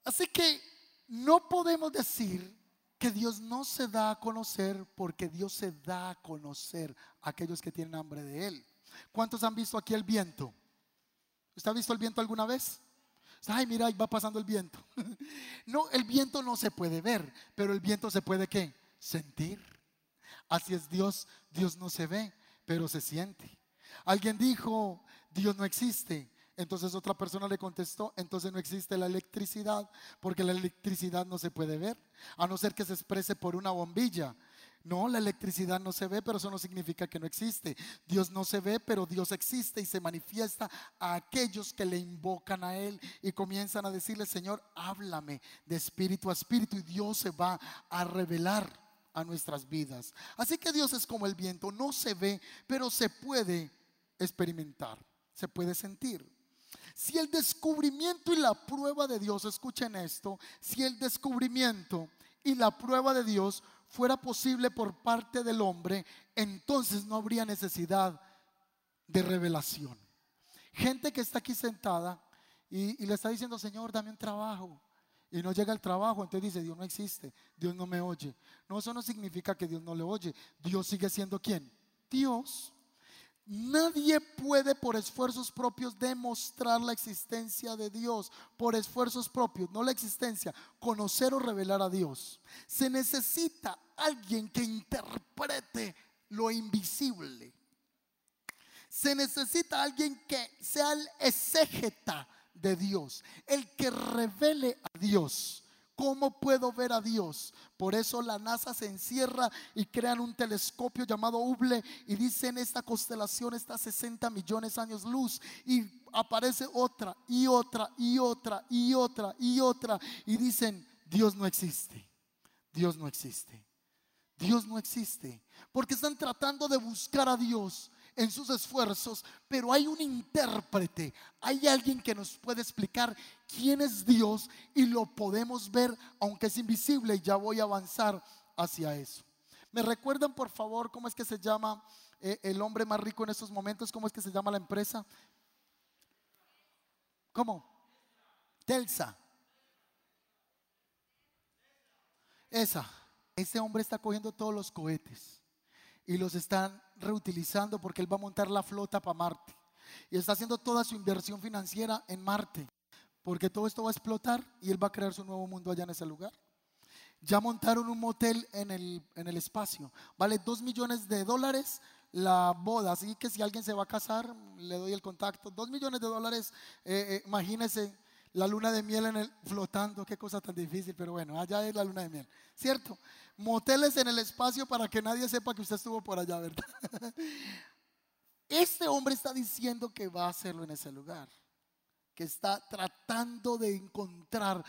Así que no podemos decir que Dios no se da a conocer porque Dios se da a conocer a aquellos que tienen hambre de Él. ¿Cuántos han visto aquí el viento? ¿Usted ha visto el viento alguna vez? Ay, mira, va pasando el viento. No, el viento no se puede ver, pero el viento se puede qué? Sentir. Así es Dios, Dios no se ve, pero se siente. Alguien dijo, Dios no existe. Entonces otra persona le contestó, entonces no existe la electricidad, porque la electricidad no se puede ver, a no ser que se exprese por una bombilla. No, la electricidad no se ve, pero eso no significa que no existe. Dios no se ve, pero Dios existe y se manifiesta a aquellos que le invocan a Él y comienzan a decirle, Señor, háblame de espíritu a espíritu y Dios se va a revelar a nuestras vidas. Así que Dios es como el viento, no se ve, pero se puede experimentar, se puede sentir. Si el descubrimiento y la prueba de Dios, escuchen esto, si el descubrimiento y la prueba de Dios fuera posible por parte del hombre, entonces no habría necesidad de revelación. Gente que está aquí sentada y, le está diciendo, Señor, dame un trabajo. Y no llega el trabajo, entonces dice, Dios no existe, Dios no me oye. No, eso no significa que Dios no le oye. Dios sigue siendo quién? Dios. Nadie puede por esfuerzos propios demostrar la existencia de Dios, por esfuerzos propios, no la existencia, conocer o revelar a Dios. Se necesita alguien que interprete lo invisible. Se necesita alguien que sea el exégeta de Dios, el que revele a Dios. ¿Cómo puedo ver a Dios? Por eso la NASA se encierra y crean un telescopio llamado Hubble y dicen esta constelación está a 60 millones de años luz y aparece otra y otra y otra y otra y otra y dicen Dios no existe. Dios no existe. Dios no existe. Porque están tratando de buscar a Dios en sus esfuerzos, pero hay un intérprete, hay alguien que nos puede explicar quién es Dios y lo podemos ver, aunque es invisible, y ya voy a avanzar hacia eso. ¿Me recuerdan, por favor, cómo es que se llama eh, el hombre más rico en estos momentos? ¿Cómo es que se llama la empresa? ¿Cómo? Telsa. Esa. Ese hombre está cogiendo todos los cohetes y los están reutilizando porque él va a montar la flota para Marte. Y está haciendo toda su inversión financiera en Marte, porque todo esto va a explotar y él va a crear su nuevo mundo allá en ese lugar. Ya montaron un motel en el, en el espacio. Vale 2 millones de dólares la boda. Así que si alguien se va a casar, le doy el contacto. 2 millones de dólares, eh, eh, imagínese la luna de miel en el, flotando. Qué cosa tan difícil, pero bueno, allá es la luna de miel. ¿Cierto? Moteles en el espacio para que nadie sepa que usted estuvo por allá, ¿verdad? Este hombre está diciendo que va a hacerlo en ese lugar, que está tratando de encontrar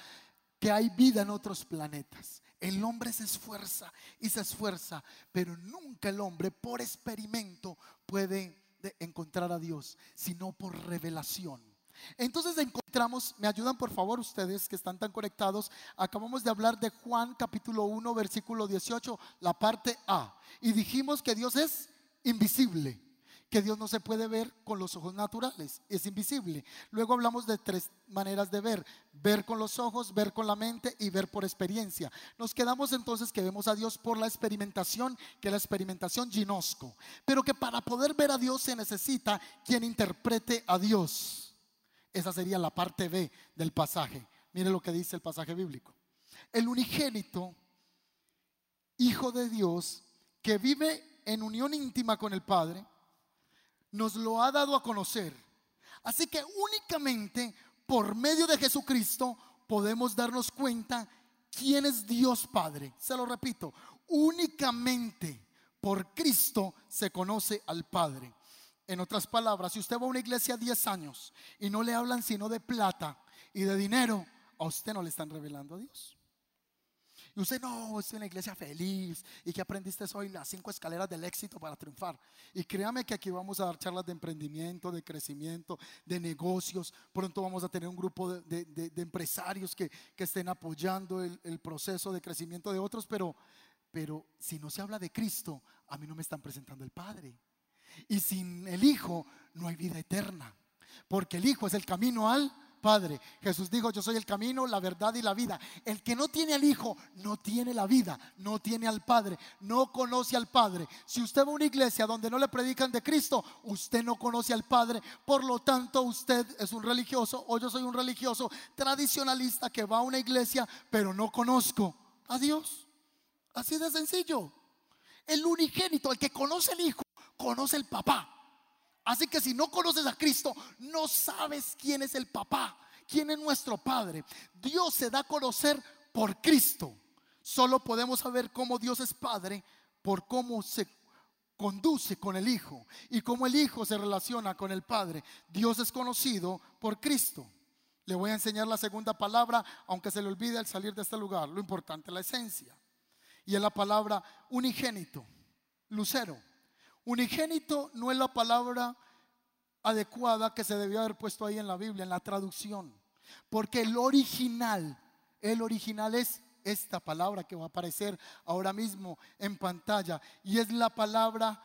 que hay vida en otros planetas. El hombre se esfuerza y se esfuerza, pero nunca el hombre por experimento puede encontrar a Dios, sino por revelación. Entonces encontramos, me ayudan por favor ustedes que están tan conectados, acabamos de hablar de Juan capítulo 1 versículo 18, la parte A, y dijimos que Dios es invisible, que Dios no se puede ver con los ojos naturales, es invisible. Luego hablamos de tres maneras de ver, ver con los ojos, ver con la mente y ver por experiencia. Nos quedamos entonces que vemos a Dios por la experimentación, que la experimentación ginosco, pero que para poder ver a Dios se necesita quien interprete a Dios. Esa sería la parte B del pasaje. Mire lo que dice el pasaje bíblico. El unigénito, Hijo de Dios, que vive en unión íntima con el Padre, nos lo ha dado a conocer. Así que únicamente por medio de Jesucristo podemos darnos cuenta quién es Dios Padre. Se lo repito, únicamente por Cristo se conoce al Padre. En otras palabras, si usted va a una iglesia 10 años y no le hablan sino de plata y de dinero, a usted no le están revelando a Dios. Y usted no, es una iglesia feliz y que aprendiste hoy las cinco escaleras del éxito para triunfar. Y créame que aquí vamos a dar charlas de emprendimiento, de crecimiento, de negocios. Pronto vamos a tener un grupo de, empresarios que, estén apoyando el, el, proceso de crecimiento de otros, pero, pero si no se habla de Cristo, a mí no me están presentando el Padre. Y sin el Hijo no hay vida eterna. Porque el Hijo es el camino al Padre. Jesús dijo, yo soy el camino, la verdad y la vida. El que no tiene al Hijo no tiene la vida, no tiene al Padre, no conoce al Padre. Si usted va a una iglesia donde no le predican de Cristo, usted no conoce al Padre. Por lo tanto, usted es un religioso o yo soy un religioso tradicionalista que va a una iglesia, pero no conozco a Dios. Así de sencillo. El unigénito, el que conoce al Hijo, conoce el papá. Así que si no conoces a Cristo, no sabes quién es el papá, quién es nuestro Padre. Dios se da a conocer por Cristo. Solo podemos saber cómo Dios es Padre por cómo se conduce con el Hijo y cómo el Hijo se relaciona con el Padre. Dios es conocido por Cristo. Le voy a enseñar la segunda palabra, aunque se le olvide al salir de este lugar. Lo importante es la esencia. Y es la palabra unigénito, lucero. Unigénito no es la palabra adecuada que se debió haber puesto ahí en la Biblia, en la traducción. Porque el original, el original es esta palabra que va a aparecer ahora mismo en pantalla y es la palabra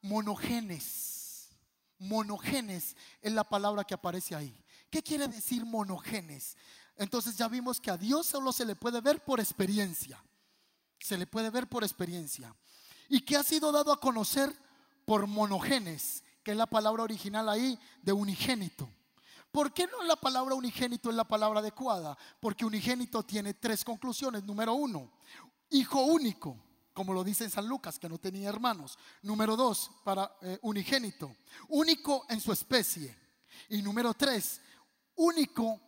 monogenes. Monogenes es la palabra que aparece ahí. ¿Qué quiere decir monogenes? Entonces ya vimos que a Dios solo se le puede ver por experiencia. Se le puede ver por experiencia. Y que ha sido dado a conocer por monogenes, que es la palabra original ahí de unigénito. ¿Por qué no la palabra unigénito es la palabra adecuada? Porque unigénito tiene tres conclusiones. Número uno, hijo único, como lo dice en San Lucas, que no tenía hermanos. Número dos, para eh, unigénito, único en su especie. Y número tres, único,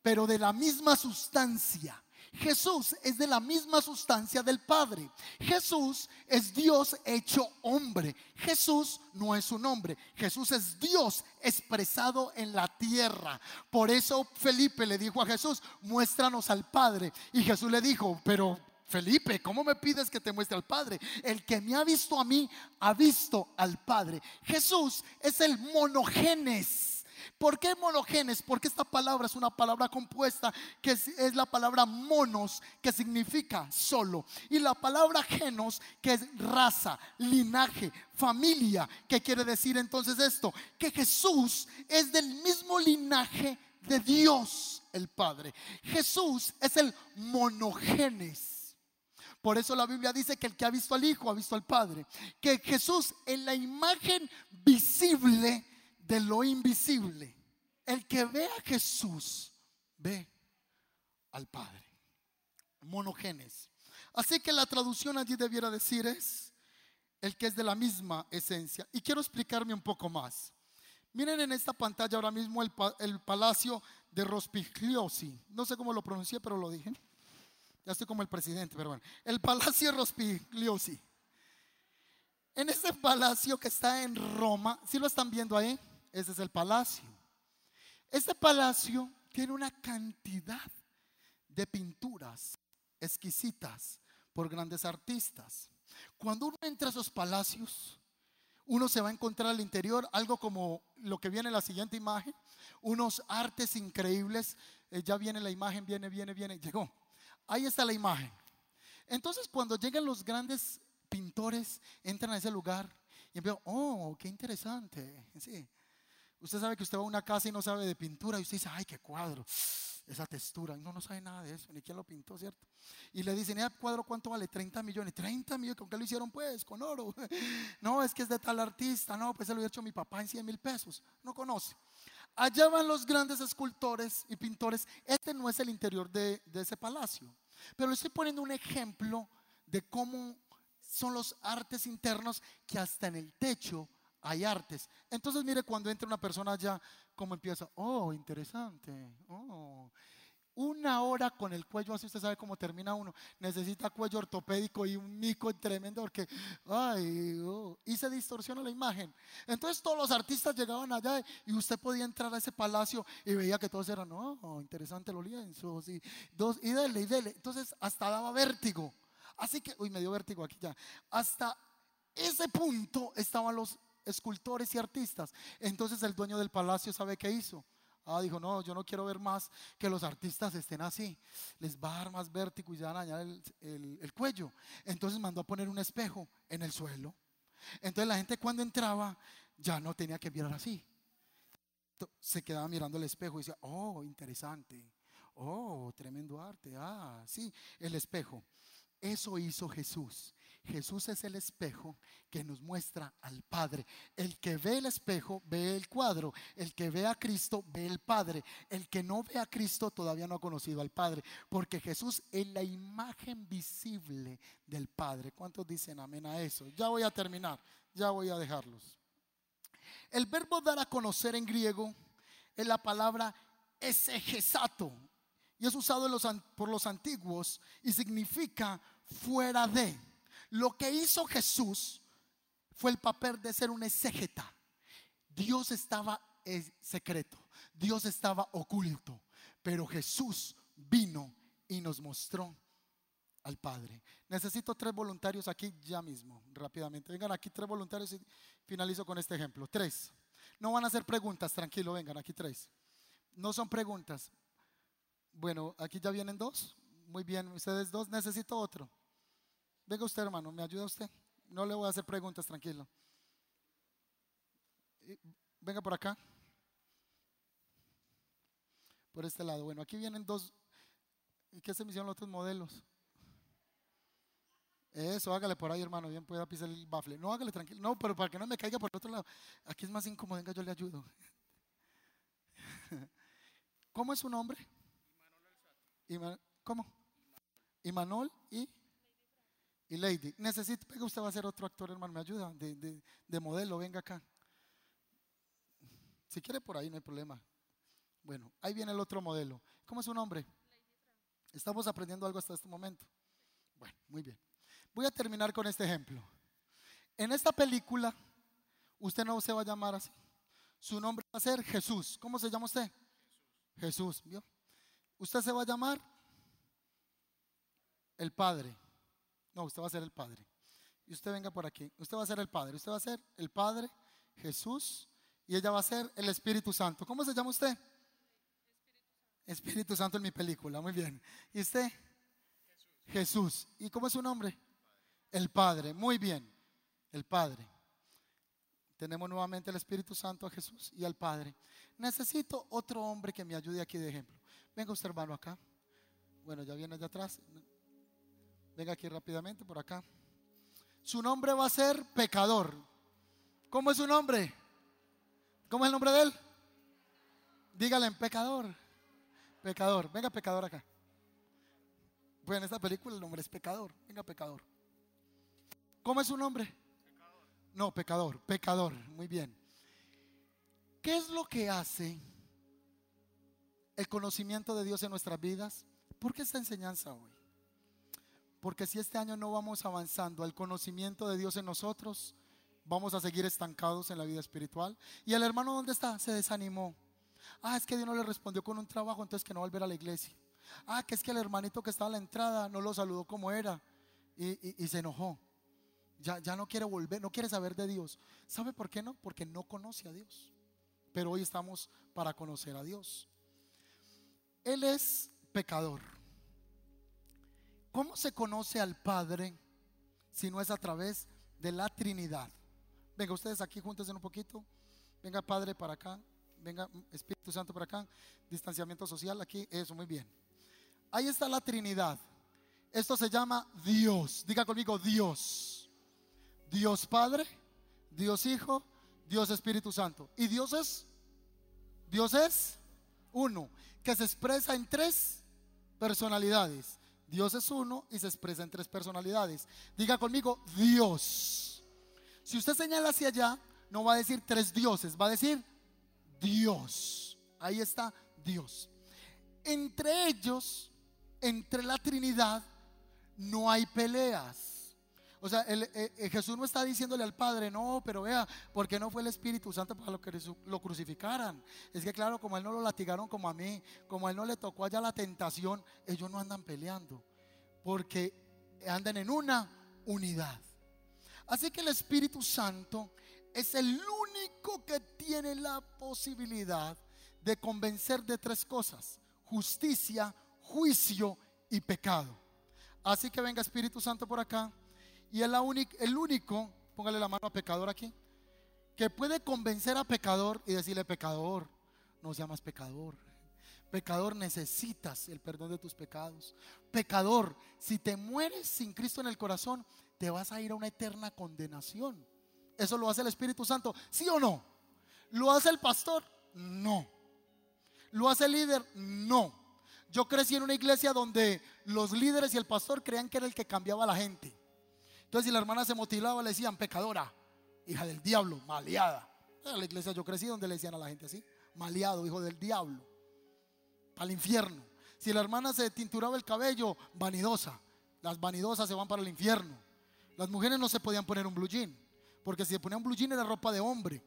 pero de la misma sustancia. Jesús es de la misma sustancia del Padre. Jesús es Dios hecho hombre. Jesús no es un hombre. Jesús es Dios expresado en la tierra. Por eso Felipe le dijo a Jesús, muéstranos al Padre. Y Jesús le dijo, pero Felipe, ¿cómo me pides que te muestre al Padre? El que me ha visto a mí, ha visto al Padre. Jesús es el monogenes ¿Por qué monogenes? Porque esta palabra es una palabra compuesta que es, la palabra monos, que significa solo. Y la palabra genos, que es raza, linaje, familia. ¿Qué quiere decir entonces esto? Que Jesús es del mismo linaje de Dios el Padre. Jesús es el monogenes. Por eso la Biblia dice que el que ha visto al Hijo ha visto al Padre. Que Jesús en la imagen visible de lo invisible. El que ve a Jesús ve al Padre. Monogenes. Así que la traducción allí debiera decir es el que es de la misma esencia. Y quiero explicarme un poco más. Miren en esta pantalla ahora mismo el, el palacio de Rospigliosi. No sé cómo lo pronuncié, pero lo dije. Ya estoy como el presidente, pero bueno. El palacio Rospigliosi. En este palacio que está en Roma, ¿sí lo están viendo ahí? Ese es el palacio. Este palacio tiene una cantidad de pinturas exquisitas por grandes artistas. Cuando uno entra a esos palacios, uno se va a encontrar al interior algo como lo que viene en la siguiente imagen, unos artes increíbles. Eh, ya viene la imagen, viene, viene, viene, llegó. Ahí está la imagen. Entonces cuando llegan los grandes pintores, entran a ese lugar y veo, oh, qué interesante. Sí. Usted sabe que usted va a una casa y no sabe de pintura y usted dice, ay, qué cuadro, esa textura. No, no sabe nada de eso, ni quién lo pintó, ¿cierto? Y le dicen, ¿el cuadro cuánto vale? 30 millones. 30 millones, ¿con qué lo hicieron? Pues, con oro. No, es que es de tal artista. No, pues se lo había hecho mi papá en 100 mil pesos. No conoce. Allá van los grandes escultores y pintores. Este no es el interior de, de ese palacio. Pero estoy poniendo un ejemplo de cómo son los artes internos que hasta en el techo hay artes. Entonces mire cuando entra una persona allá, como empieza, oh, interesante, oh. Una hora con el cuello así, usted sabe cómo termina uno. Necesita cuello ortopédico y un mico tremendo porque, ay, oh, y se distorsiona la imagen. Entonces todos los artistas llegaban allá y usted podía entrar a ese palacio y veía que todos eran, oh, interesante los lienzos y, dos, y dele, y dele. Entonces hasta daba vértigo. Así que, uy, me dio vértigo aquí ya. Hasta ese punto estaban los escultores y artistas. Entonces el dueño del palacio sabe qué hizo. Ah, dijo, no, yo no quiero ver más que los artistas estén así. Les va a dar más vértigo y ya van a dañar el, el cuello. Entonces mandó a poner un espejo en el suelo. Entonces la gente cuando entraba ya no tenía que mirar así. Se quedaba mirando el espejo y decía, oh, interesante. Oh, tremendo arte. Ah, sí, el espejo. Eso hizo Jesús. Jesús es el espejo que nos muestra al Padre. El que ve el espejo ve el cuadro. El que ve a Cristo ve el Padre. El que no ve a Cristo todavía no ha conocido al Padre. Porque Jesús es la imagen visible del Padre. ¿Cuántos dicen amén a eso? Ya voy a terminar. Ya voy a dejarlos. El verbo dar a conocer en griego es la palabra esegesato. Y es usado por los antiguos y significa fuera de. Lo que hizo Jesús fue el papel de ser un exégeta. Dios estaba en secreto, Dios estaba oculto, pero Jesús vino y nos mostró al Padre. Necesito tres voluntarios aquí ya mismo, rápidamente. Vengan aquí tres voluntarios y finalizo con este ejemplo. Tres. No van a hacer preguntas, tranquilo, vengan, aquí tres. No son preguntas. Bueno, aquí ya vienen dos. Muy bien, ustedes dos. Necesito otro. Venga usted, hermano, ¿me ayuda usted? No le voy a hacer preguntas, tranquilo. Venga por acá. Por este lado. Bueno, aquí vienen dos. ¿Y qué se me hicieron los otros modelos? Eso, hágale por ahí, hermano. Bien pueda pisar el bafle. No, hágale tranquilo. No, pero para que no me caiga por el otro lado. Aquí es más incómodo. Venga, yo le ayudo. ¿Cómo es su nombre? Ima- ¿Cómo? Imanol y, y Lady. Necesito, venga, usted va a ser otro actor, hermano. ¿Me ayuda? De, de- de modelo, venga acá. Si quiere por ahí, no hay problema. Bueno, ahí viene el otro modelo. ¿Cómo es su nombre? Estamos aprendiendo algo hasta este momento. Bueno, muy bien. Voy a terminar con este ejemplo. En esta película, usted no se va a llamar así. Su nombre va a ser Jesús. ¿Cómo se llama usted? Jesús, ¿vio? Usted se va a llamar el Padre. No, usted va a ser el Padre. Y usted venga por aquí. Usted va a ser el Padre. Usted va a ser el Padre, Jesús, y ella va a ser el Espíritu Santo. ¿Cómo se llama usted? Espíritu Santo en mi película, muy bien. ¿Y usted? Jesús. ¿Y cómo es su nombre? El Padre, muy bien. El Padre. Tenemos nuevamente el Espíritu Santo a Jesús y al Padre. Necesito otro hombre que me ayude aquí de ejemplo. Venga usted, hermano, acá. Bueno, ya viene allá atrás. Venga aquí rápidamente, por acá. Su nombre va a ser pecador. ¿Cómo es su nombre? ¿Cómo es el nombre de él? Dígale en pecador. Pecador. Venga, pecador acá. Pues en esta película el nombre es pecador. Venga, pecador. ¿Cómo es su nombre? No, pecador. Pecador. Muy bien. ¿Qué es lo que hace el conocimiento de Dios en nuestras vidas? ¿Por qué esta enseñanza hoy? Porque si este año no vamos avanzando al conocimiento de Dios en nosotros, vamos a seguir estancados en la vida espiritual. ¿Y el hermano dónde está? Se desanimó. Ah, es que Dios no le respondió con un trabajo, entonces que no volver a la iglesia. Ah, que es que el hermanito que estaba a la entrada no lo saludó como era y, y- y se enojó. Ya, ya no quiere volver, no quiere saber de Dios. ¿Sabe por qué no? Porque no conoce a Dios. Pero hoy estamos para conocer a Dios. Él es pecador. ¿Cómo se conoce al Padre si no es a través de la Trinidad? Venga, ustedes aquí júntense un poquito. Venga, Padre, para acá. Venga, Espíritu Santo, para acá. Distanciamiento social aquí. Eso, muy bien. Ahí está la Trinidad. Esto se llama Dios. Diga conmigo, Dios. Dios Padre, Dios Hijo, Dios Espíritu Santo. Y Dios es, Dios es uno, que se expresa en tres personalidades. Dios es uno y se expresa en tres personalidades. Diga conmigo, Dios. Si usted señala hacia allá, no va a decir tres dioses, va a decir Dios. Ahí está Dios. Entre ellos, entre la Trinidad, no hay peleas. O sea, eh, eh, Jesús no está diciéndole al Padre, no, pero vea, ¿por qué no fue el Espíritu Santo para lo que lo crucificaran? Es que claro, como a él no lo latigaron como a mí, como a él no le tocó allá la tentación, ellos no andan peleando, porque andan en una unidad. Así que el Espíritu Santo es el único que tiene la posibilidad de convencer de tres cosas, justicia, juicio y pecado. Así que venga Espíritu Santo por acá. Y es la el único, póngale la mano a pecador aquí, que puede convencer a pecador y decirle, pecador, no seas más pecador. Pecador, necesitas el perdón de tus pecados. Pecador, si te mueres sin Cristo en el corazón, te vas a ir a una eterna condenación. Eso lo hace el Espíritu Santo, ¿sí o no? ¿Lo hace el pastor? No. ¿Lo hace el líder? No. Yo crecí en una iglesia donde los líderes y el pastor creían que era el que cambiaba a la gente. Entonces, si la hermana se motivaba, le decían, pecadora, hija del diablo, maleada. En la iglesia yo crecí donde le decían a la gente así, maleado, hijo del diablo, al infierno. Si la hermana se tinturaba el cabello, vanidosa. Las vanidosas se van para el infierno. Las mujeres no se podían poner un blue jean, porque si se ponía un blue jean era ropa de hombre.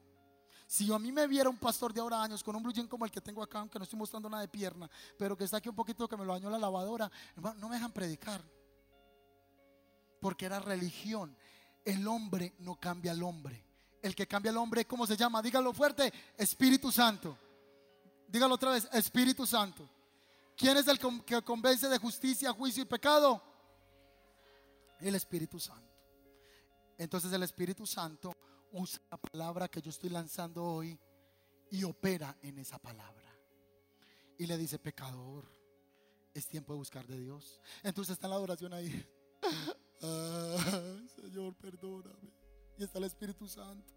Si a mí me viera un pastor de ahora años con un blue jean como el que tengo acá, aunque no estoy mostrando nada de pierna, pero que está aquí un poquito que me lo bañó la lavadora, hermano, no me dejan predicar. Porque era religión. El hombre no cambia al hombre. El que cambia al hombre, ¿cómo se llama? Dígalo fuerte, Espíritu Santo. Dígalo otra vez, Espíritu Santo. ¿Quién es el que convence de justicia, juicio y pecado? El Espíritu Santo. Entonces el Espíritu Santo usa la palabra que yo estoy lanzando hoy y opera en esa palabra. Y le dice, pecador, es tiempo de buscar de Dios. Entonces está la adoración ahí. Señor, perdóname. Y está el Espíritu Santo.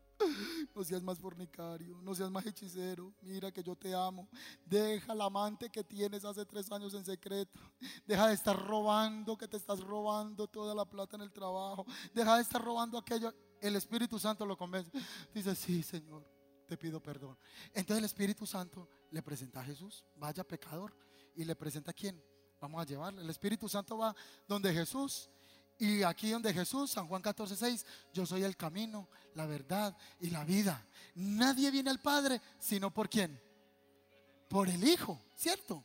No seas más fornicario, no seas más hechicero. Mira que yo te amo. Deja el amante que tienes hace tres años en secreto. Deja de estar robando, que te estás robando toda la plata en el trabajo. Deja de estar robando aquello. El Espíritu Santo lo convence. Dice, sí, Señor, te pido perdón. Entonces el Espíritu Santo le presenta a Jesús. Vaya pecador. ¿Y le presenta a quién? Vamos a llevarle. El Espíritu Santo va donde Jesús y aquí donde Jesús, San Juan 14, 6, yo soy el camino, la verdad y la vida. Nadie viene al Padre sino por quién? Por el Hijo, ¿cierto?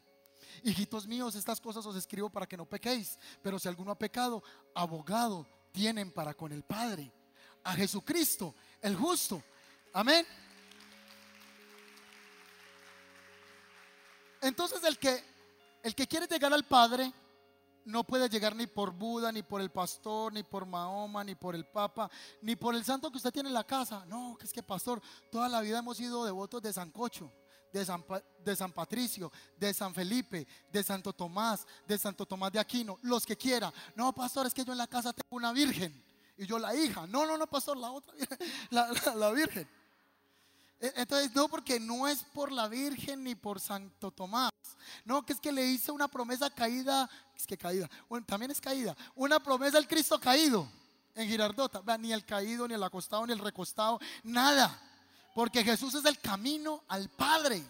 Hijitos míos, estas cosas os escribo para que no pequéis, pero si alguno ha pecado, abogado tienen para con el Padre, a Jesucristo, el justo. Amén. Entonces el que el que quiere llegar al Padre no puede llegar ni por Buda, ni por el pastor, ni por Mahoma, ni por el Papa, ni por el santo que usted tiene en la casa. No, que es que pastor, toda la vida hemos sido devotos de San Cocho, de San, de San Patricio, de San Felipe, de Santo Tomás, de Santo Tomás de Aquino, los que quiera. No, pastor, es que yo en la casa tengo una virgen y yo la hija. No, no, no, pastor, la otra, la, la virgen. E, entonces, no, porque no es por la Virgen ni por Santo Tomás. No, que es que le hice una promesa caída, es que caída, bueno, también es caída, una promesa al Cristo caído en Girardota. Ni el caído, ni el acostado, ni el recostado, nada. Porque Jesús es el camino al Padre,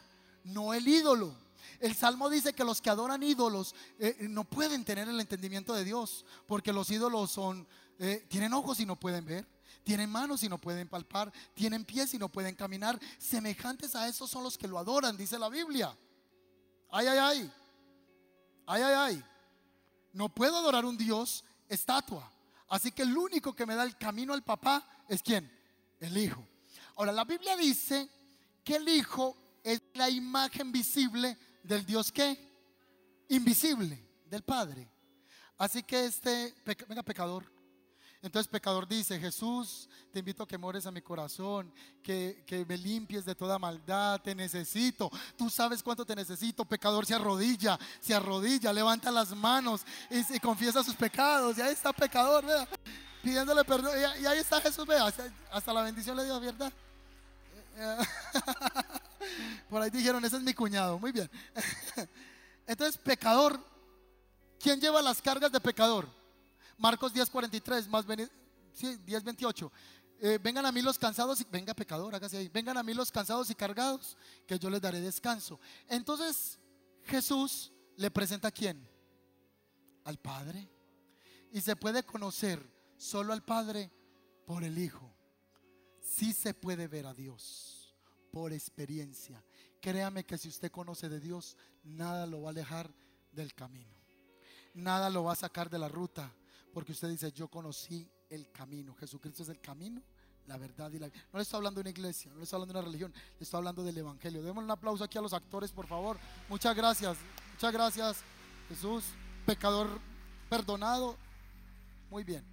no el ídolo. El Salmo dice que los que adoran ídolos eh, no pueden tener el entendimiento de Dios, porque los ídolos son, eh, tienen ojos y no pueden ver tienen manos y no pueden palpar, tienen pies y no pueden caminar. Semejantes a esos son los que lo adoran, dice la Biblia. Ay, ay, ay. Ay, ay, ay. No puedo adorar un Dios estatua. Así que el único que me da el camino al papá es quién? El Hijo. Ahora, la Biblia dice que el Hijo es la imagen visible del Dios que? Invisible, del Padre. Así que este, venga pecador, entonces pecador dice, Jesús, te invito a que mores a mi corazón, que, me limpies de toda maldad, te necesito. Tú sabes cuánto te necesito. Pecador se arrodilla, se arrodilla, levanta las manos y, confiesa sus pecados. Y ahí está pecador, pidiéndole perdón. Y, ahí está Jesús, vea, hasta, la bendición le dio, ¿verdad? Por ahí dijeron, ese es mi cuñado, muy bien. Entonces, pecador, ¿quién lleva las cargas de pecador? Marcos 10:43, más 10:28. Eh, vengan a mí los cansados y venga pecador, hágase ahí. Vengan a mí los cansados y cargados, que yo les daré descanso. Entonces Jesús le presenta a quién? Al Padre. Y se puede conocer solo al Padre por el Hijo. Sí se puede ver a Dios por experiencia. Créame que si usted conoce de Dios, nada lo va a alejar del camino. Nada lo va a sacar de la ruta. Porque usted dice, yo conocí el camino. Jesucristo es el camino, la verdad y la. No le estoy hablando de una iglesia, no le estoy hablando de una religión, le estoy hablando del Evangelio. Demos un aplauso aquí a los actores, por favor. Muchas gracias, muchas gracias, Jesús, pecador perdonado. Muy bien.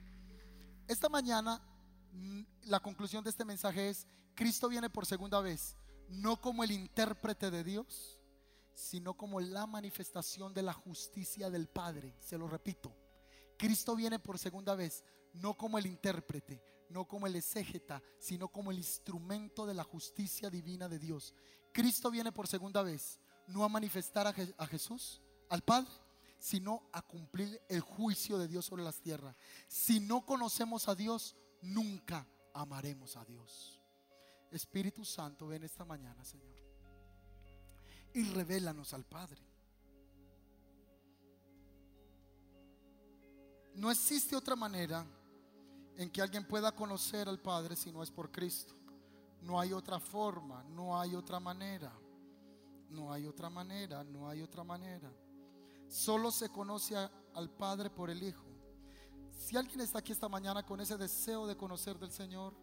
Esta mañana mm, la conclusión de este mensaje es, Cristo viene por segunda vez, no como el intérprete de Dios, sino como la manifestación de la justicia del Padre. Se lo repito Cristo viene por segunda vez, no como el intérprete, no como el exégeta, sino como el instrumento de la justicia divina de Dios. Cristo viene por segunda vez, no a manifestar a, Jesús, al Padre, sino a cumplir el juicio de Dios sobre las tierras. Si no conocemos a Dios, nunca amaremos a Dios. Espíritu Santo, ven esta mañana, Señor, y revélanos al Padre. No existe otra manera en que alguien pueda conocer al Padre si no es por Cristo. No hay otra forma, no hay otra manera. No hay otra manera, no hay otra manera. Solo se conoce al Padre por el Hijo. Si alguien está aquí esta mañana con ese deseo de conocer del Señor,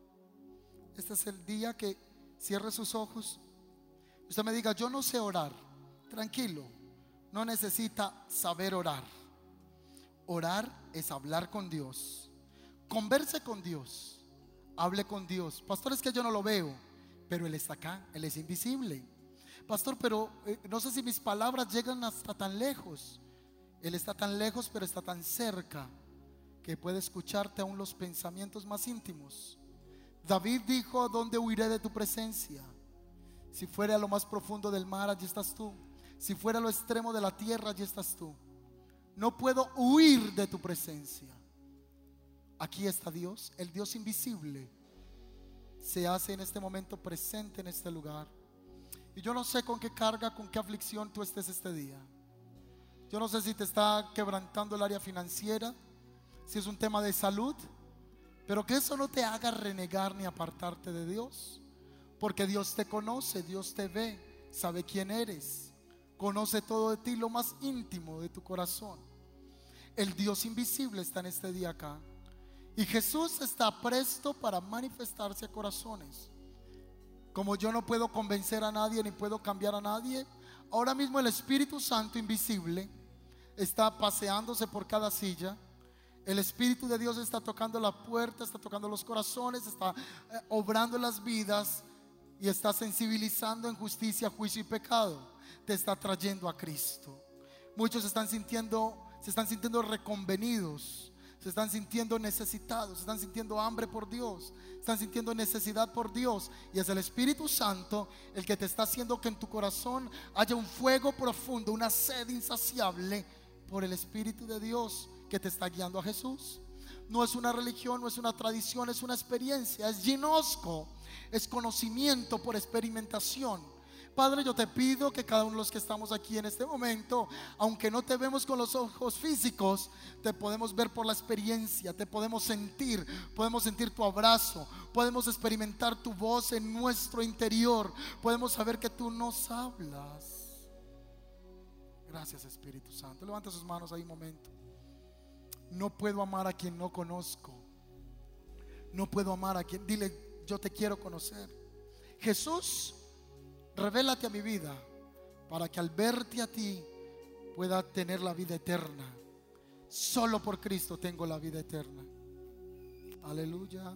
Este es el día que cierre sus ojos. Usted me diga, yo no sé orar. Tranquilo, no necesita saber orar. Orar es hablar con Dios. Converse con Dios. Hable con Dios. Pastor, es que yo no lo veo, pero Él está acá, Él es invisible. Pastor, pero eh, no sé si mis palabras llegan hasta tan lejos. Él está tan lejos, pero está tan cerca que puede escucharte aún los pensamientos más íntimos. David dijo, ¿dónde huiré de tu presencia? Si fuera a lo más profundo del mar, allí estás tú. Si fuera a lo extremo de la tierra, allí estás tú. No puedo huir de tu presencia. Aquí está Dios, el Dios invisible. Se hace en este momento presente en este lugar. Y yo no sé con qué carga, con qué aflicción tú estés este día. Yo no sé si te está quebrantando el área financiera, si es un tema de salud, pero que eso no te haga renegar ni apartarte de Dios. Porque Dios te conoce, Dios te ve, sabe quién eres, conoce todo de ti, lo más íntimo de tu corazón. El Dios invisible está en este día acá. Y Jesús está presto para manifestarse a corazones. Como yo no puedo convencer a nadie ni puedo cambiar a nadie, ahora mismo el Espíritu Santo invisible está paseándose por cada silla. El Espíritu de Dios está tocando la puerta, está tocando los corazones, está eh, obrando las vidas y está sensibilizando en justicia, juicio y pecado. Te está trayendo a Cristo. Muchos están sintiendo, se están sintiendo reconvenidos, se están sintiendo necesitados, se están sintiendo hambre por Dios, están sintiendo necesidad por Dios. Y es el Espíritu Santo el que te está haciendo que en tu corazón haya un fuego profundo, una sed insaciable por el Espíritu de Dios que te está guiando a Jesús. No es una religión, no es una tradición, es una experiencia, es ginosco, es conocimiento por experimentación. Padre, yo te pido que cada uno de los que estamos aquí en este momento, aunque no te vemos con los ojos físicos, te podemos ver por la experiencia, te podemos sentir, podemos sentir tu abrazo, podemos experimentar tu voz en nuestro interior, podemos saber que tú nos hablas. Gracias Espíritu Santo. Levanta sus manos ahí un momento. No puedo amar a quien no conozco. No puedo amar a quien... Dile, yo te quiero conocer. Jesús, revélate a mi vida para que al verte a ti pueda tener la vida eterna. Solo por Cristo tengo la vida eterna. Aleluya.